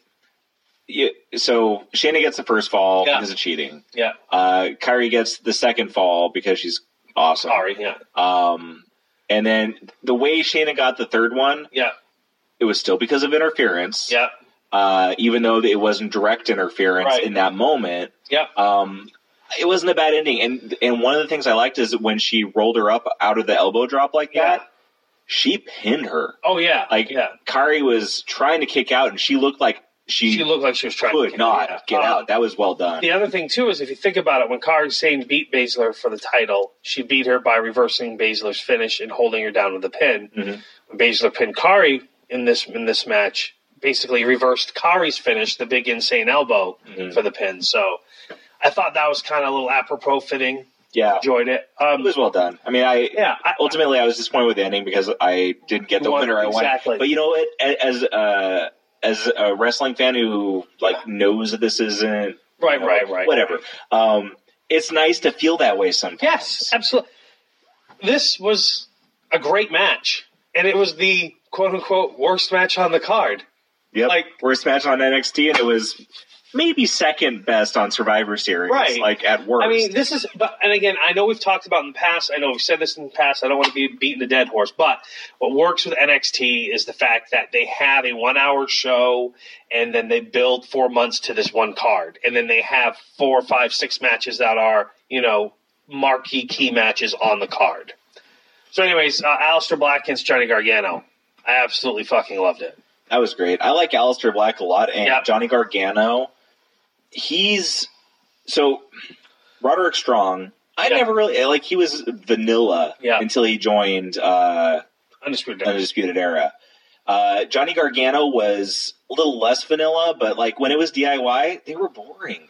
yeah, so Shayna gets the first fall Yeah. because of cheating. Yeah, Uh, Kairi gets the second fall because she's awesome. sorry, yeah, Um, and then the way Shayna got the third one, yeah, it was still because of interference. yeah, Uh, even though it wasn't direct interference Right. in that moment. yeah. Um, it wasn't a bad ending. And and one of the things I liked is when she rolled her up out of the elbow drop like Yeah. that, she pinned her. Oh yeah, Like yeah. Kairi was trying to kick out, and she looked like she, She looked like she was trying could to not yeah. get Um, out. That was well done. The other thing too is if you think about it, when Kairi Sane beat Baszler for the title, she beat her by reversing Baszler's finish and holding her down with a pin. Mhm. When Baszler pinned Kairi in this in this match, basically reversed Kairi's finish, the big insane elbow Mhm. for the pin. So I thought that was kind of a little apropos fitting. Yeah, Enjoyed it. it Um, was well done. I mean, I yeah, I, ultimately I was disappointed with the ending because I didn't get the Won- winner I exactly. wanted. But you know what? As uh, as a wrestling fan who like knows that this isn't right, you know, right, right. whatever. Um, it's nice to feel that way sometimes. Yes, absolutely. This was a great match, and it was the quote unquote worst match on the card. Yep. Like- worst match on NXT, and it was maybe second best on Survivor Series. Right. Like at worst. I mean, this is, but and again, I know we've talked about in the past. I know we've said this in the past. I don't want to be beating a dead horse, but what works with NXT is the fact that they have a one-hour show, and then they build four months to this one card, and then they have four, five, six matches that are you know marquee key matches on the card. So, anyways, uh, Aleister Black against Johnny Gargano. I absolutely fucking loved it. that was great. I like Aleister Black a lot, and Yep. Johnny Gargano. He's so Roderick Strong. I Yeah. never really like. He was vanilla Yeah. until he joined uh, Undisputed. Undisputed Era. Uh, Johnny Gargano was a little less vanilla, but like when it was DIY, they were boring.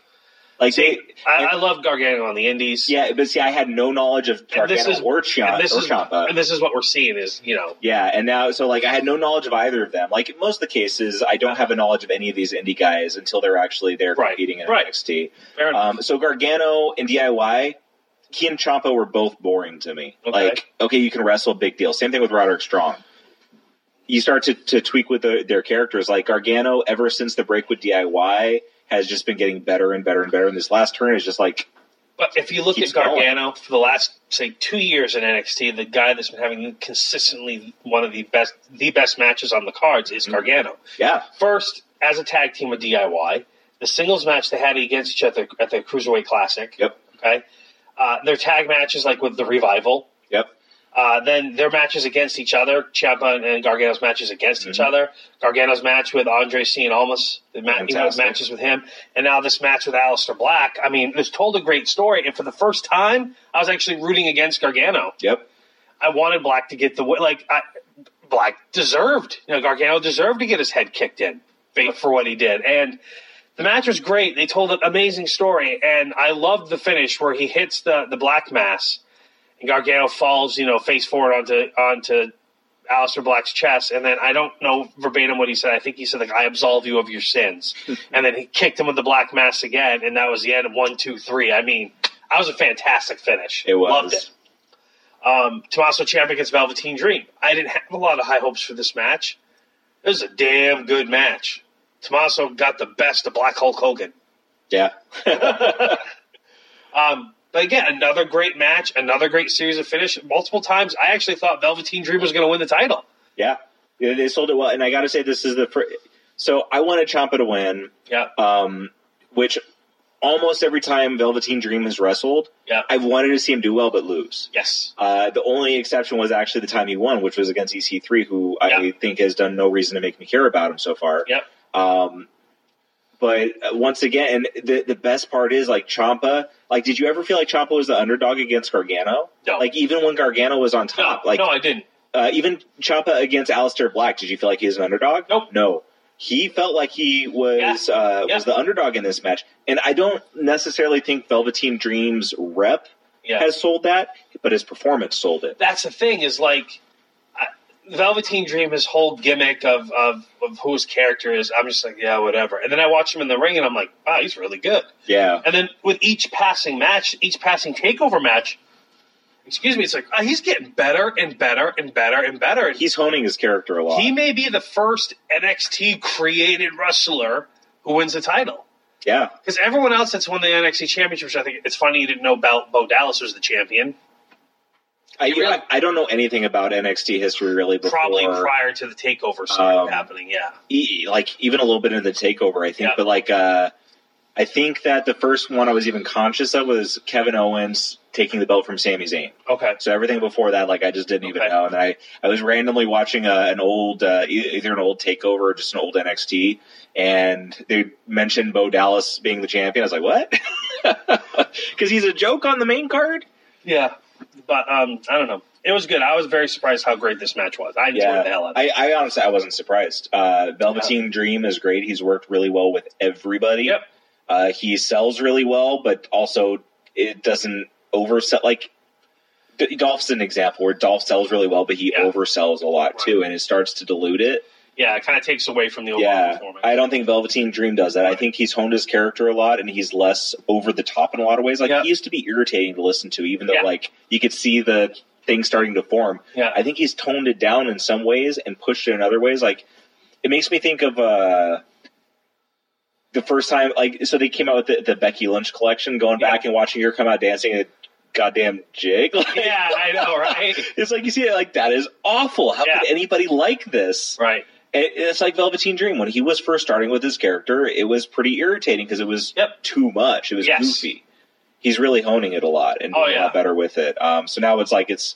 Like See, they, I, and- I love Gargano on the Indies. yeah, but see, I had no knowledge of And this Gargano is- or, Ciampa, and this or is Ciampa. and this is what we're seeing is you know Yeah, and now so like I had no knowledge of either of them. Like in most of the cases, I don't have a knowledge of any of these indie guys until they're actually there Right, competing in right. NXT. Um, so Gargano and DIY, Key and Ciampa were both boring to me. Okay. Like, okay, you can wrestle, big deal. Same thing with Roderick Strong. You start to, to tweak with the, their characters. Like Gargano, ever since the break with DIY, has just been getting better and better and better. And this last turn is just like, But if you look at Gargano for the last say two years in NXT, the guy that's been having consistently one of the best the best matches on the cards is Mm-hmm. Gargano. yeah, First, as a tag team with DIY, the singles match they had against each other at the Cruiserweight Classic. yep, Okay, uh, their tag matches like with the Revival. yep, Uh, then their matches against each other, Ciampa and, and Gargano's matches against each Mhm. other. Gargano's match with Andre Cien Almas, the ma- you know, matches with him, and now this match with Aleister Black. I mean, it's told a great story, and for the first time, I was actually rooting against Gargano. Yep. I wanted Black to get the. Like I, Black deserved, you know, Gargano deserved to get his head kicked in for- for what he did, and the match was great. They told an amazing story, and I loved the finish where he hits the the Black Mass, and Gargano falls, you know, face forward onto onto Aleister Black's chest, and then I don't know verbatim what he said. I think he said like, "I absolve you of your sins," and then he kicked him with the Black Mass again, and that was the end of one, two, three. I mean, that was a fantastic finish. It was. Loved it. Um, Tommaso Ciampa against Velveteen Dream. I didn't have a lot of high hopes for this match. It was a damn good match. Tommaso got the best of Black Hulk Hogan. Yeah. Um, but again, another great match, another great series of finish. Multiple times, I actually thought Velveteen Dream was going to win the title. yeah. They they sold it well, and I got to say, this is the fir- so I wanted Ciampa to win, Yeah, um, which almost every time Velveteen Dream has wrestled, yeah, I've wanted to see him do well but lose. yes, Uh, the only exception was actually the time he won, which was against EC3, who I think has done no reason to make me care about him so far. Yep. Um, but once again, and the the best part is like Ciampa. Like, did you ever feel like Ciampa was the underdog against Gargano? No. Like, even when Gargano was on no, top, like no, I didn't. uh, even Ciampa against Aleister Black, did you feel like he was an underdog? Nope. No. He felt like he was uh, Yeah. was the underdog in this match, and I don't necessarily think Velveteen Dream's rep Yeah, has sold that, but his performance sold it. that's the thing is like Velveteen Dream, his whole gimmick of, of of who his character is. I'm just like, yeah, whatever. And then I watch him in the ring, and I'm like, wow, he's really good. Yeah. And then with each passing match, each passing takeover match, excuse me, it's like oh, he's getting better and better and better and better. And He's honing his character a lot. he may be the first NXT created wrestler who wins the title. yeah. Because everyone else that's won the NXT championship, which I think it's funny you didn't know Bo Dallas was the champion. I, really- I, I don't know anything about NXT history really before. Probably prior to the takeover Um, happening. Yeah, e- like even a little bit of the takeover, I think. Yeah. But like, uh, I think that the first one I was even conscious of was Kevin Owens taking the belt from Sami Zayn. okay, So everything before that, like, I just didn't even know. And I, I was randomly watching uh, an old, uh, either an old Takeover or just an old NXT, and they mentioned Bo Dallas being the champion. I was like, what? Because he's a joke on the main card. yeah, but um, I don't know. It was good. I was very surprised how great this match was. I enjoyed the hell out of it. I, I honestly I wasn't surprised. Uh, Velveteen Dream is great. He's worked really well with everybody. Yep. Uh, he sells really well, but also it doesn't oversell. Like D- Dolph's an example where Dolph sells really well, but he Yeah. oversells a lot too, and it starts to dilute it. Yeah, it kind of takes away from the overall Yeah, performance. I don't think Velveteen Dream does that. I think he's honed his character a lot, and he's less over the top in a lot of ways. Like Yeah. he used to be irritating to listen to, even though Yeah. like you could see the thing starting to form. yeah, I think he's toned it down in some ways and pushed it in other ways. Like it makes me think of uh the first time like so they came out with the, the Becky Lynch collection, going Yeah. back and watching her come out dancing a goddamn jig. Like, yeah, I know, right? It's like you see it like that is awful. How Yeah. could anybody like this? right. It's like Velveteen Dream when he was first starting with his character. It was pretty irritating because it was Yep. too much. It was Yes. goofy. He's really honing it a lot and Oh, doing a yeah. lot better with it. Um, so now it's like it's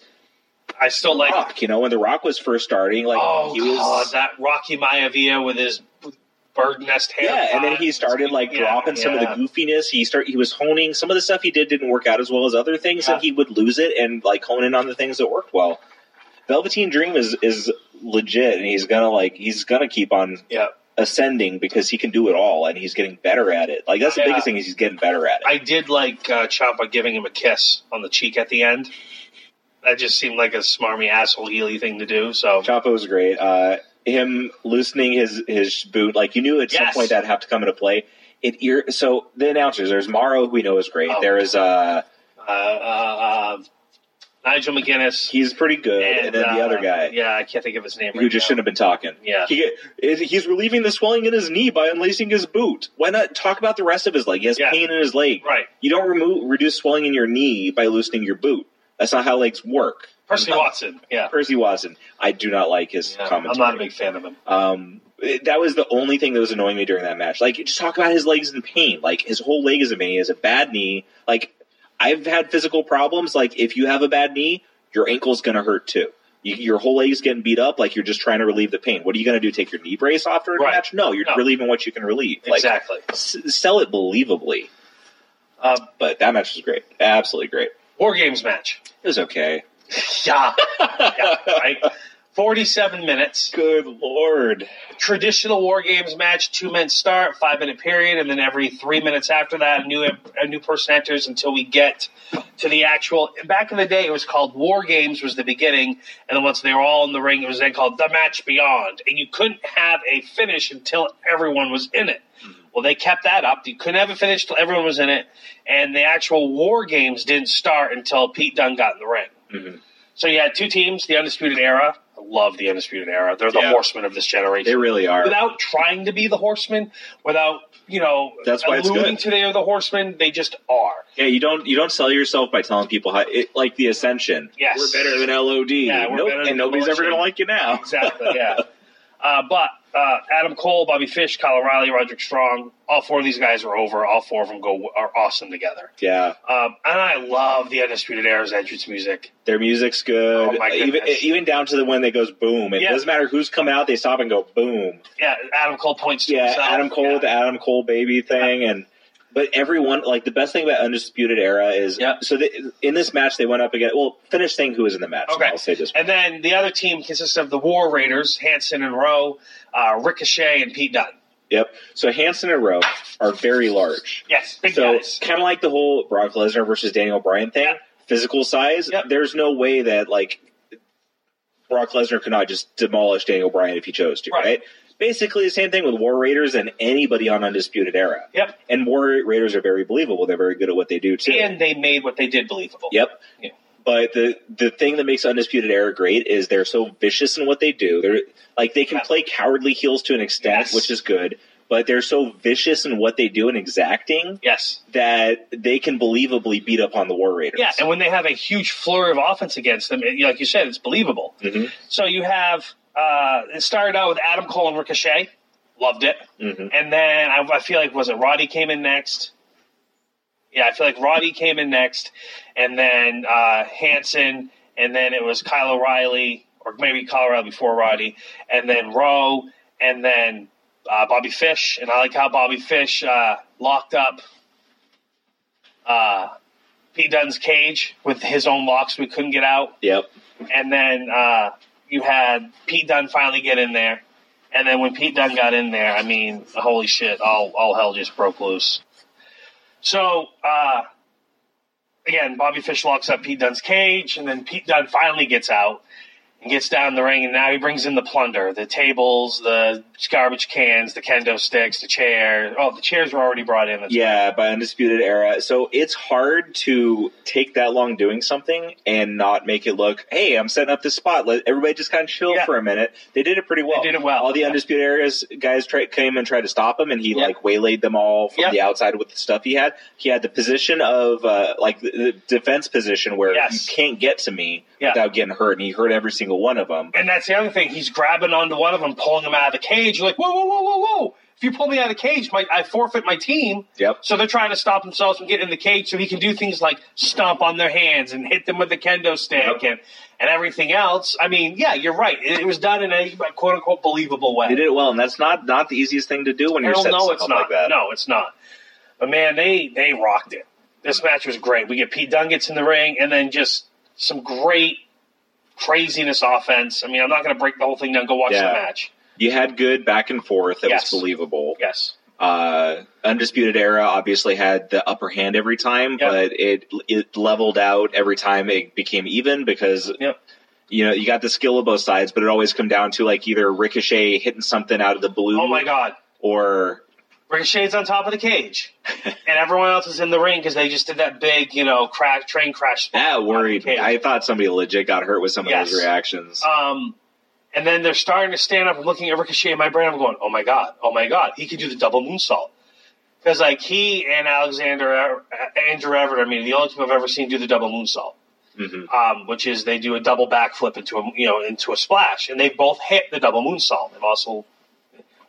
I still like. Rock. You know, when The Rock was first starting, like oh he was, god, that Rocky Maivia with his bird nest hair. yeah, and then he started like Yeah, dropping some of the goofiness. He start he was honing some of the stuff he did didn't work out as well as other things, Yeah. and he would lose it and like hone in on the things that worked well. Velveteen Dream is is legit, and he's gonna like he's gonna keep on Yeah, ascending because he can do it all, and he's getting better at it. Like that's the Yeah. biggest thing is he's getting better at it. I did like uh, Ciampa giving him a kiss on the cheek at the end. That just seemed like a smarmy asshole heely thing to do. So Ciampa was great. Uh, him loosening his his boot, like you knew at some point that'd have to come into play. It ear so the announcers. There's Mauro, who we know is great. Oh, there is uh, uh, uh, uh, Nigel McGuinness he's pretty good, and, then the uh, other guy Yeah, I can't think of his name. Right now. Who right just now. shouldn't have been talking. Yeah. He he's relieving the swelling in his knee by unlacing his boot. Why not talk about the rest of his leg? He has Yeah. pain in his leg. Right. You don't remove reduce swelling in your knee by loosening your boot. That's not how legs work. Percy Watson. Yeah. Percy Watson. I do not like his Yeah, I'm not a big fan of him. Um, that was the only thing that was annoying me during that match. Like, just talk about his legs in pain. Like, his whole leg is in pain. He has a bad knee. Like, I've had physical problems. Like, if you have a bad knee, your ankle's going to hurt too. You, your whole leg's getting beat up, like you're just trying to relieve the pain. What are you going to do? Take your knee brace off during a Right. match? No, you're No. relieving what you can relieve. Like, exactly. s- sell it believably. Uh, But that match was great, absolutely great. War Games match. It was okay. Yeah. yeah right. 47 minutes. Good lord. Traditional War Games match, two men start, five minute period, and then every three minutes after that, a new a new person enters until we get to the actual. Back in the day, it was called War Games was the beginning, and then once they were all in the ring, it was then called The Match Beyond, and you couldn't have a finish until everyone was in it. Well, they kept that up. You couldn't have a finish till everyone was in it, and the actual War Games didn't start until Pete Dunne got in the ring. Mhm. So you had two teams, the Undisputed Era. I love the Undisputed Era. They're the Yeah. horsemen of this generation They really are. without trying to be the horsemen, without you know That's why it's alluding good. to they are the horsemen. They just are. Yeah, you don't you don't sell yourself by telling people how it, like the Ascension. Yes. we're better than LOD. Yeah, we're Nope, better than and nobody's ever gonna like you now. Exactly. Yeah. uh, but uh, Adam Cole, Bobby Fish, Kyle O'Reilly, Roderick Strong, all four of these guys are over. All four of them go are awesome together. yeah, Um, and I love the Undisputed Era's entrance music. their music's good. Oh, my even even down to the when they goes boom. It Yeah. doesn't matter who's coming out. They stop and go boom. Yeah, Adam Cole points to Yeah, himself. Adam Cole, Yeah. the Adam Cole baby thing, and but everyone like the best thing about Undisputed Era is Yeah. so they, in this match they went up against. Well, finish saying who was in the match. and Okay. I'll say this. And then the other team consists of the War Raiders, Hanson and Rowe, uh, Ricochet, and Pete Dunne. Yep. So Hanson and Rowe are very large. Yes, big So kind of like the whole Brock Lesnar versus Daniel Bryan thing, Yeah. physical size. Yep. There's no way that like Brock Lesnar could not just demolish Daniel Bryan if he chose to, Right. right? Basically, the same thing with War Raiders and anybody on Undisputed Era. Yep. And War Raiders are very believable. They're very good at what they do too. And they made what they did believable. Yep. Yeah. But the the thing that makes Undisputed Era great is they're so vicious in what they do. They're like they can Yeah. play cowardly heels to an extent, Yes. which is good. But they're so vicious in what they do and exacting Yes. that they can believably beat up on the War Raiders. Yeah, and when they have a huge flurry of offense against them, like you said, it's believable. Mhm. So you have uh, it started out with Adam Cole and Ricochet, loved it, Mhm. and then I, I feel like was it Roddy came in next. Yeah, I feel like Roddy came in next, and then uh, Hanson, and then it was Kyle O'Reilly, or maybe Kyle O'Reilly before Roddy, and then Rowe, and then uh, Bobby Fish, and I like how Bobby Fish uh, locked up uh, Pete Dunne's cage with his own locks we couldn't get out, Yep. and then uh, you had Pete Dunne finally get in there, and then when Pete Dunne got in there, I mean, holy shit, all all hell just broke loose. So uh, again, Bobby Fish locks up Pete Dunne's cage, and then Pete Dunne finally gets out gets down the ring, and now he brings in the plunder: the tables, the garbage cans, the kendo sticks, the chair. Oh, the chairs were already brought in. That's Yeah, by Undisputed Era. So it's hard to take that long doing something and not make it look, hey, I'm setting up this spot. Let everybody just kind of chill Yeah. for a minute. They did it pretty well. They did it well, All the yeah. Undisputed Eras guys try, came and tried to stop him, and he Yeah. like waylaid them all from the outside with the stuff he had. He had the position of uh, like the, the defense position where Yes. you can't get to me Yeah. without getting hurt, and he hurt every single one of them. And that's the other thing. He's grabbing onto one of them, pulling him out of the cage. You're like, whoa, whoa, whoa, whoa, whoa. If you pull me out of the cage, my, I forfeit my team. Yep. So they're trying to stop themselves from getting in the cage so he can do things like stomp on their hands and hit them with the kendo stick Yep. and, and everything else. I mean, yeah, you're right. It, it was done in a quote unquote believable way. They did it well, and that's not not the easiest thing to do when you're no, it's not. like that. No, it's not. But man, they they rocked it. This match was great. We get Pete Dunne gets in the ring, and then just some great craziness offense. I mean, I'm not going to break the whole thing down. Go watch Yeah. the match. You had good back and forth that Yes. was believable. Yes. uh, Undisputed Era obviously had the upper hand every time, Yep. but it it leveled out every time it became even because Yep. you know you got the skill of both sides, but it always come down to like either Ricochet hitting something out of the blue, Oh my God. or Ricochet's on top of the cage, and everyone else is in the ring because they just did that big, you know, crash train crash. that worried me. I thought somebody legit got hurt with some of Yes. those reactions. Um, and then they're starting to stand up and looking at Ricochet in my brain. I'm going, oh my god, oh my god, he could do the double moonsault. Because like he and Alexander Andrew Everett, I mean, the only two I've ever seen do the double moonsault, hmm um, which is they do a double backflip into a you know into a splash, and they both hit the double moonsault. They've also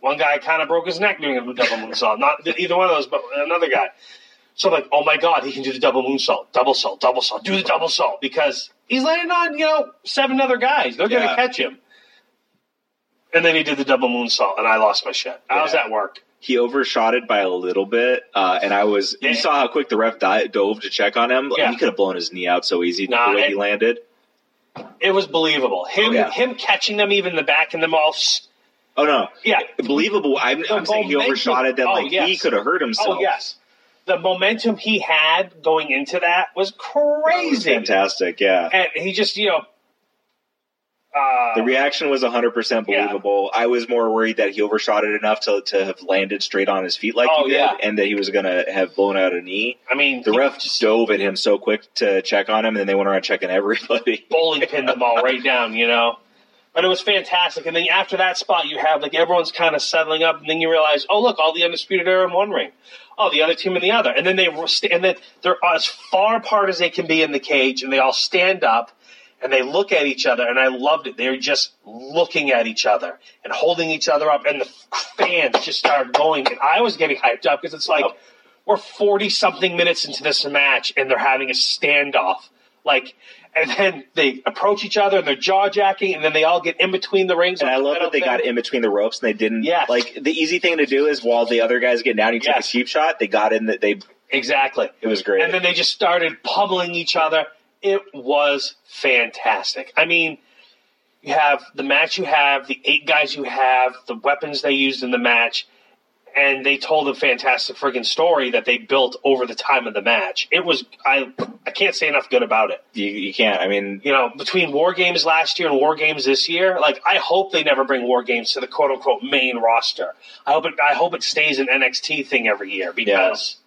one guy kind of broke his neck doing a double moonsault. Not either one of those, but another guy. So I'm like, oh my god, he can do the double moonsault, double salt, double salt, do the double salt because he's landing on you know seven other guys. They're Yeah. gonna catch him. And then he did the double moonsault, and I lost my shit. I was Yeah. at work. He overshot it by a little bit, uh, and I was. Yeah. You saw how quick the ref di- dove to check on him. Yeah. He could have blown his knee out so easy Nah, the way it- he landed. It was believable. Him, Oh, him catching them even in the back and them all. Oh no, Yeah, believable. I'm, I'm saying he overshot it. That oh, like he could have hurt himself. Oh yes, the momentum he had going into that was That was crazy, fantastic. Yeah. and he just you know. Uh, The reaction was 100% Yeah. believable. I was more worried that he overshot it enough to, to have landed straight on his feet like Oh, he did, yeah. and that he was going to have blown out a knee. I mean, The ref just dove at him so quick to check on him, and then they went around checking everybody. bowling pinned them all right down, you know. But it was fantastic. And then after that spot, you have like everyone's kind of settling up, and then you realize, oh look, all the undisputed are in one ring. Oh, the other team in the other, and then they and then they're as far apart as they can be in the cage, and they all stand up and they look at each other, and I loved it. They were just looking at each other and holding each other up, and the fans just started going, and I was getting hyped up because it's like we're forty something minutes into this match, and they're having a standoff, like. And then they approach each other and they're jaw jacking, and then they all get in between the rings. And I love that they thing. got in between the ropes and they didn't. Yeah, Like the easy thing to do is while the other guys get down, you take Yes. a cheap shot. They got in that they. exactly. It was great. And then they just started pummeling each other. It was fantastic. I mean, you have the match you have, the eight guys you have, the weapons they used in the match, and they told a fantastic friggin' story that they built over the time of the match. It was I I can't say enough good about it. you, you can't. I mean, You know, between War Games last year and War Games this year, like I hope they never bring War Games to the quote unquote main roster. I hope it I hope it stays an NXT thing every year because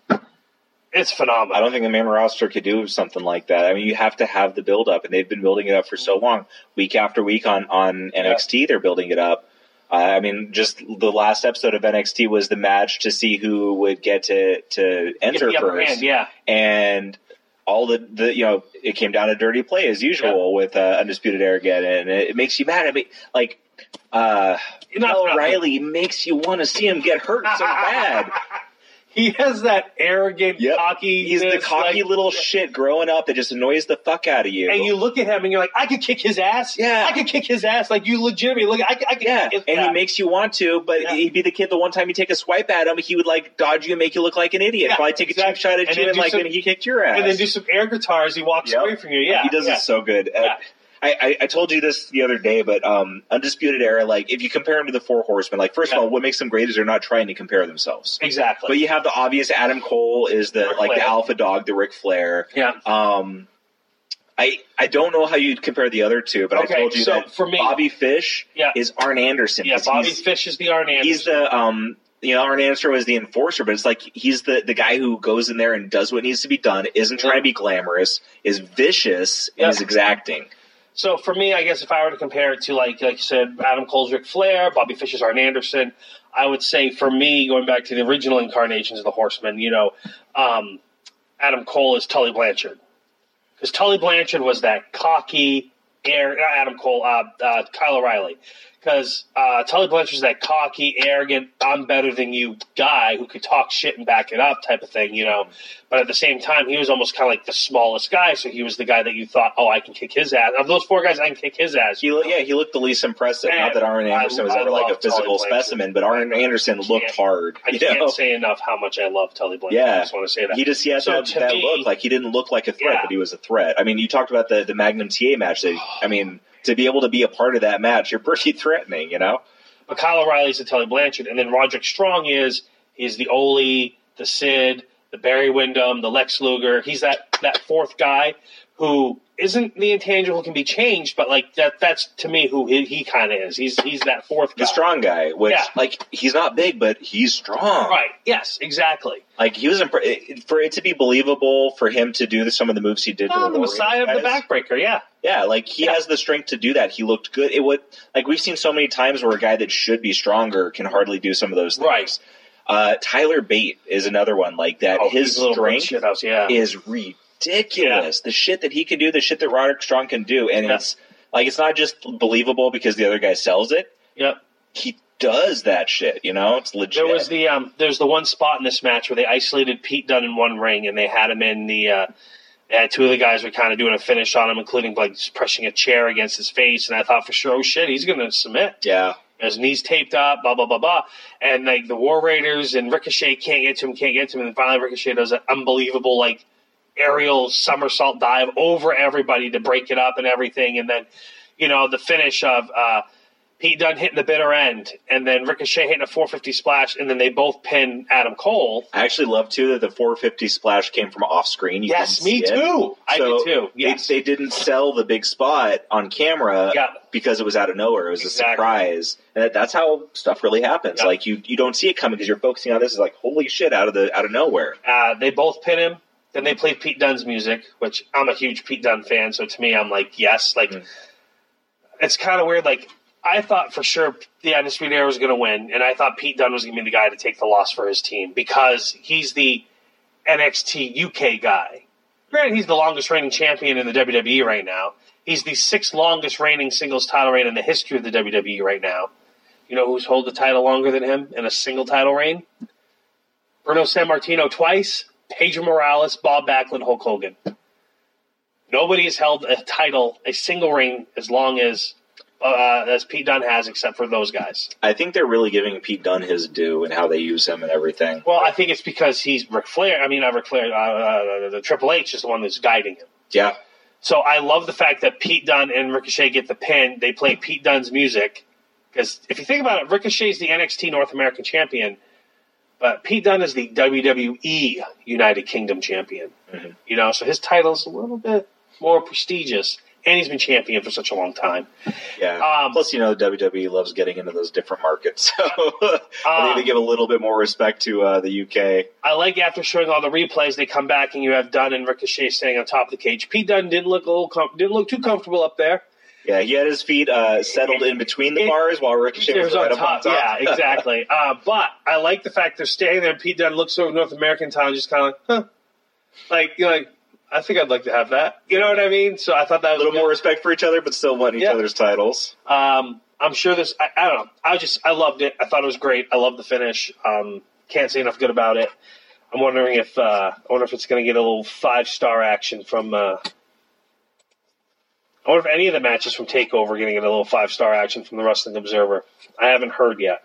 it's phenomenal. I don't think the main roster could do something like that. I mean, you have to have the build up, and they've been building it up for so long. Week after week on on NXT, they're building it up. Uh, I mean, just the last episode of NXT was the match to see who would get to to enter first, hand, yeah. and all the the you know it came down to dirty play as usual with uh, undisputed era again, and it, it makes you mad. I mean, like. Uh, nothing. Makes you want to see him get hurt so bad. He has that arrogant, Yep. cocky. He's the cocky like, little shit growing up that just annoys the fuck out of you. And you look at him and you're like, I could kick his ass. Yeah. I could kick his ass. Like you legitimately look. I, I could yeah, and he makes you want to, but Yeah. he'd be the kid. The one time you take a swipe at him, he would like dodge you and make you look like an idiot. Yeah, Probably take a exactly. cheap shot at And you and like some- then he kicked your ass. and then do some air guitar as he walks Yep. away from you. Yeah, he does yeah. it so good. Uh. I, I, I told you this the other day, but um, Undisputed Era, like if you compare them to the Four Horsemen, like first Yeah. of all, what makes them great is they're not trying to compare themselves. Exactly. But you have the obvious Adam Cole is the Ric like the alpha dog, the Ric Flair. yeah. Um, I I don't know how you'd compare the other two, but Okay, I told you so that for me- Bobby Fish Yeah. is Arn Anderson. Yeah, Bobby Fish is the Arn Anderson. he's the um you know Arn Anderson was the enforcer, but it's like he's the the guy who goes in there and does what needs to be done, isn't trying to be glamorous, is vicious, and is exacting. So for me, I guess if I were to compare it to like like you said, Adam Cole's Ric Flair, Bobby Fish's Arn Anderson, I would say for me, going back to the original incarnations of the Horsemen, you know, um, Adam Cole is Tully Blanchard because Tully Blanchard was that cocky, air, Adam Cole, uh, uh, Kyle O'Reilly. Because uh, Tully Blanchard's that cocky, arrogant, I'm better than you guy who could talk shit and back it up type of thing, you know. But at the same time, he was almost kind of like the smallest guy, so he was the guy that you thought, oh, I can kick his ass. Of those four guys, I can kick his ass. He, yeah, he looked the least impressive. Man, Not that Arn I- Anderson was I ever like a physical specimen, but Arn Anderson looked hard. I can't know? say enough how much I love Tully Blanchard. Yeah. I just want to say that. He just he has So that, that me- look like he didn't look like a threat, Yeah. but he was a threat. I mean, you talked about the the Magnum TA match. That, I mean, to be able to be a part of that match, you're pretty threatening, you know. But Kyle O'Reilly's the Tully Blanchard, and then Roderick Strong is he's the Ole, the Sid, the Barry Windham, the Lex Luger. He's that that fourth guy who isn't the intangible can be changed, but like that that's to me who he, he kind of is. He's he's that fourth guy. The strong guy, which Yeah. like he's not big, but he's strong. Right. Yes. Exactly. Like he was it- for it to be believable for him to do the, some of the moves he did. to Oh, the the Messiah of the backbreaker. Yeah. Yeah, like he Yeah. has the strength to do that. He looked good. It would like we've seen so many times where a guy that should be stronger can hardly do some of those things. Right. Uh, Tyler Bate is another one like that. Oh, His strength house. Yeah. is ridiculous. The shit that he can do, the shit that Roderick Strong can do, and Yeah. it's like it's not just believable because the other guy sells it. Yep. He does that shit. You know, it's legit. There was the um, there's the one spot in this match where they isolated Pete Dunne in one ring and they had him in the. Uh, two of the guys were kind of doing a finish on him, including like just pressing a chair against his face, and I thought for sure, oh shit, he's going to submit. yeah. His knees taped up, blah blah blah blah, and like the War Raiders and Ricochet can't get to him, can't get to him, and finally Ricochet does an unbelievable like aerial somersault dive over everybody to break it up and everything, and then you know the finish of uh, Pete Dunne hitting the bitter end, and then Ricochet hitting a 450 splash, and then they both pin Adam Cole. I actually love too that the 450 splash came from off screen. You Yes, me too. I So did too. Yes. They, they didn't sell the big spot on camera Yeah. because it was out of nowhere. It was Exactly. a surprise, and that, that's how stuff really happens. Yeah. Like you, you don't see it coming because you're focusing on this. Is like holy shit out of the out of nowhere. Uh, they both pin him. Then they play Pete Dunne's music, which I'm a huge Pete Dunne fan. So to me, I'm like, yes. Like, Mm. it's kind of weird. Like, I thought for sure the Undisputed Era was going to win, and I thought Pete Dunne was going to be the guy to take the loss for his team because he's the NXT UK guy. Granted, he's the longest reigning champion in the WWE right now. He's the sixth longest reigning singles title reign in the history of the WWE right now. You know who's held the title longer than him in a single title reign? Bruno Sammartino twice, Pedro Morales, Bob Backlund, Hulk Hogan. Nobody has held a title, a single ring, as long as uh, as Pete Dunne has, except for those guys. I think they're really giving Pete Dunne his due and how they use him and everything. Well, I think it's because he's Ric Flair. I mean, not Ric Flair. Uh, uh, the Triple H is the one that's guiding him. Yeah, So I love the fact that Pete Dunne and Ricochet get the pin. They play Pete Dunne's music because if you think about it, Ricochet's the NXT North American champion, but Pete Dunne is the WWE United Kingdom champion. Mhm. You know, so his title's a little bit more prestigious, and he's been champion for such a long time. yeah. Um, Plus, you know, the WWE loves getting into those different markets, so I Uh, think they give a little bit more respect to uh, the UK. I like after showing all the replays, they come back and you have Dunne and Ricochet staying on top of the cage. Pete Dunne didn't look a little com- didn't look too comfortable up there. Yeah, he had his feet uh, settled in between the It- bars while Ricochet was was right on up on top. top. Yeah, exactly. uh, but I like the fact they're standing there. and Pete Dunne looks over North American town, just kind of like, huh. Like, you're like, I think I'd like to have that. You know what I mean? So I thought that a little good. more respect for each other, but still wanting each Yeah. other's titles. Um, I'm sure this. I, I don't know. I just I loved it. I thought it was great. I love the finish. Um, can't say enough good about it. I'm wondering if uh, I wonder if it's going to get a little five star action from. Uh, I wonder if any of the matches from Takeover are going to get a little five star action from the Wrestling Observer. I haven't heard yet.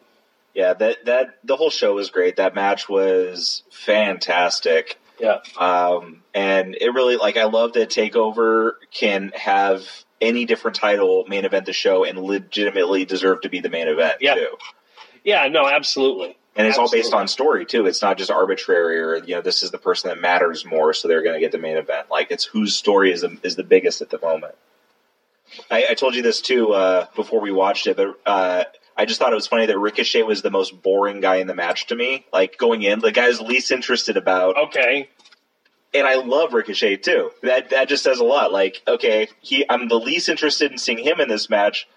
Yeah, that that the whole show was great. That match was fantastic. Yeah, Um, and it really like I love that Takeover can have any different title main event the show and legitimately deserve to be the main event Yeah. too. yeah, no, absolutely. And it's all based on story too. It's not just arbitrary or you know this is the person that matters more, so they're going to get the main event. Like it's whose story is the, is the biggest at the moment. I, I told you this too uh, before we watched it, but uh, I just thought it was funny that Ricochet was the most boring guy in the match to me. Like going in, the guy's least interested about Okay, and I love Ricochet too. That that just says a lot. Like, okay, he I'm the least interested in seeing him in this match,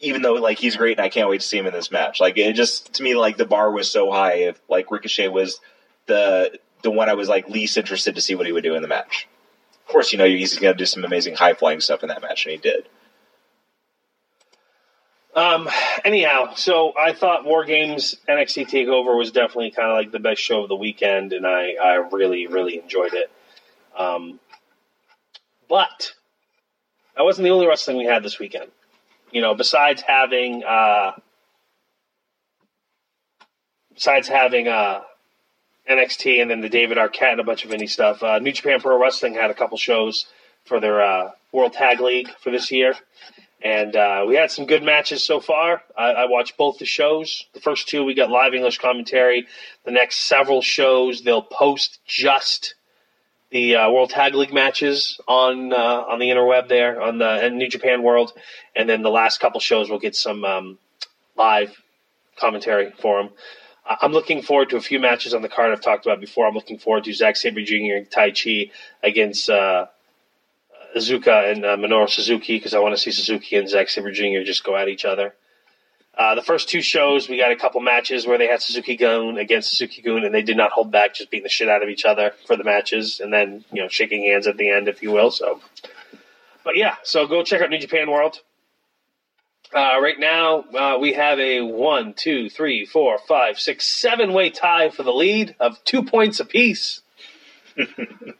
even though like he's great and I can't wait to see him in this match. Like it just to me like the bar was so high if like Ricochet was the the one I was like least interested to see what he would do in the match. Course, you know he's going to do some amazing high flying stuff in that match, and he did. Um. Anyhow, so I thought War Games NXT Takeover was definitely kind of like the best show of the weekend, and I I really really enjoyed it. Um. But that wasn't the only wrestling we had this weekend. You know, besides having uh, besides having uh, NXT and then the David Arquette and a bunch of indie stuff, uh, New Japan Pro Wrestling had a couple shows for their uh, World Tag League for this year. And uh, we had some good matches so far. I, I watched both the shows. The first two, we got live English commentary. The next several shows, they'll post just the uh, World Tag League matches on uh, on the interweb there on the New Japan World, and then the last couple shows we'll get some um, live commentary for them. I'm looking forward to a few matches on the card I've talked about before. I'm looking forward to Zack Sabre Jr. and Taichi against uh, Iizuka and uh, Minoru Suzuki because I want to see Suzuki and Zack Sabre Jr. just go at each other. Uh, the first two shows, we got a couple matches where they had Suzuki-gun against Suzuki-gun, and they did not hold back, just beating the shit out of each other for the matches, and then you know shaking hands at the end, if you will. So, but yeah, so go check out New Japan World. Uh, right now, uh, we have a one, two, three, four, five, six, seven way tie for the lead of two points apiece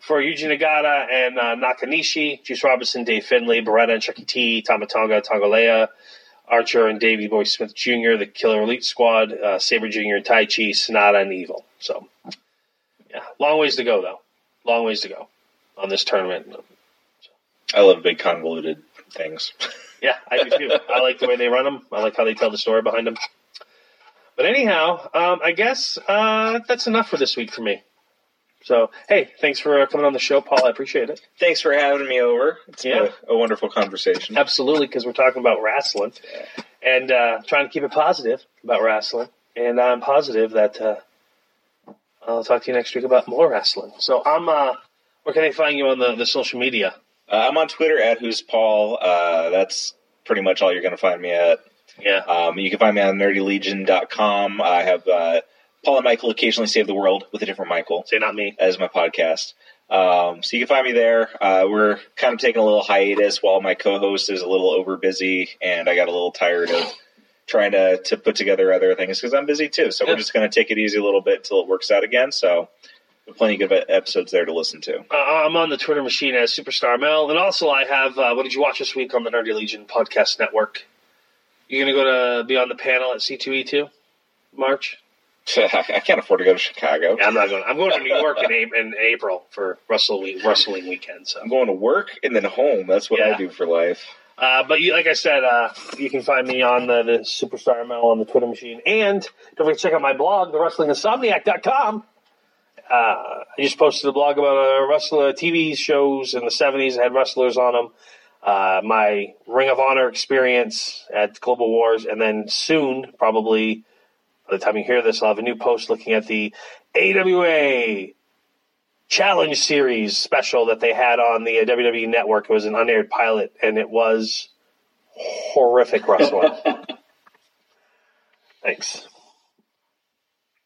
for Yuji Nagata and uh, Nakanishi, Juice Robinson, Dave Finlay, Beretta and Chuckie T, Tama Tonga, Tongolea, Archer and Davey Boy Smith Jr., the Killer Elite Squad, uh, Sabre Jr. and Tai Chi, Sanada and Evil. So, yeah, long ways to go, though. Long ways to go on this tournament. I love big convoluted things. Yeah, I do too. I like the way they run them. I like how they tell the story behind them. But anyhow, um, I guess uh, that's enough for this week for me. So, hey, thanks for coming on the show, Paul. I appreciate it. Thanks for having me over. It's Yeah. been a, a wonderful conversation. Absolutely, because we're talking about wrestling and uh, trying to keep it positive about wrestling. And I'm positive that uh, I'll talk to you next week about more wrestling. So, I'm. Uh, where can they find you on the, the social media? Uh, I'm on Twitter at Who's Paul. Uh, that's pretty much all you're going to find me at. Yeah. Um, you can find me on nerdylegion.com. I have uh, Paul and Michael occasionally save the world with a different Michael Say not me. as my podcast. Um, so you can find me there. Uh, we're kind of taking a little hiatus while my co-host is a little over busy, and I got a little tired of trying to to put together other things because I'm busy too. So Yeah. we're just going to take it easy a little bit until it works out again. So plenty of good episodes there to listen to. Uh, I'm on the Twitter machine as Superstar Mel, and also I have. Uh, what did you watch this week on the Nerdy Legion podcast network? You're gonna go to be on the panel at C2E2 March. I can't afford to go to Chicago. Yeah, I'm not going. I'm going to New York in, A- in April for Russell week, wrestling weekend. So, I'm going to work and then home. That's what Yeah. I do for life. uh, but you, like I said, uh, you can find me on the, the Superstar Mel on the Twitter machine, and don't forget to check out my blog, thewrestlinginsomniac.com. Uh, I just posted a blog about uh, wrestler TV shows in the '70s that had wrestlers on them. Uh, my Ring of Honor experience at Global Wars, and then soon, probably by the time you hear this, I'll have a new post looking at the AWA Challenge Series special that they had on the uh, WWE Network. It was an unaired pilot, and it was horrific wrestling. Thanks.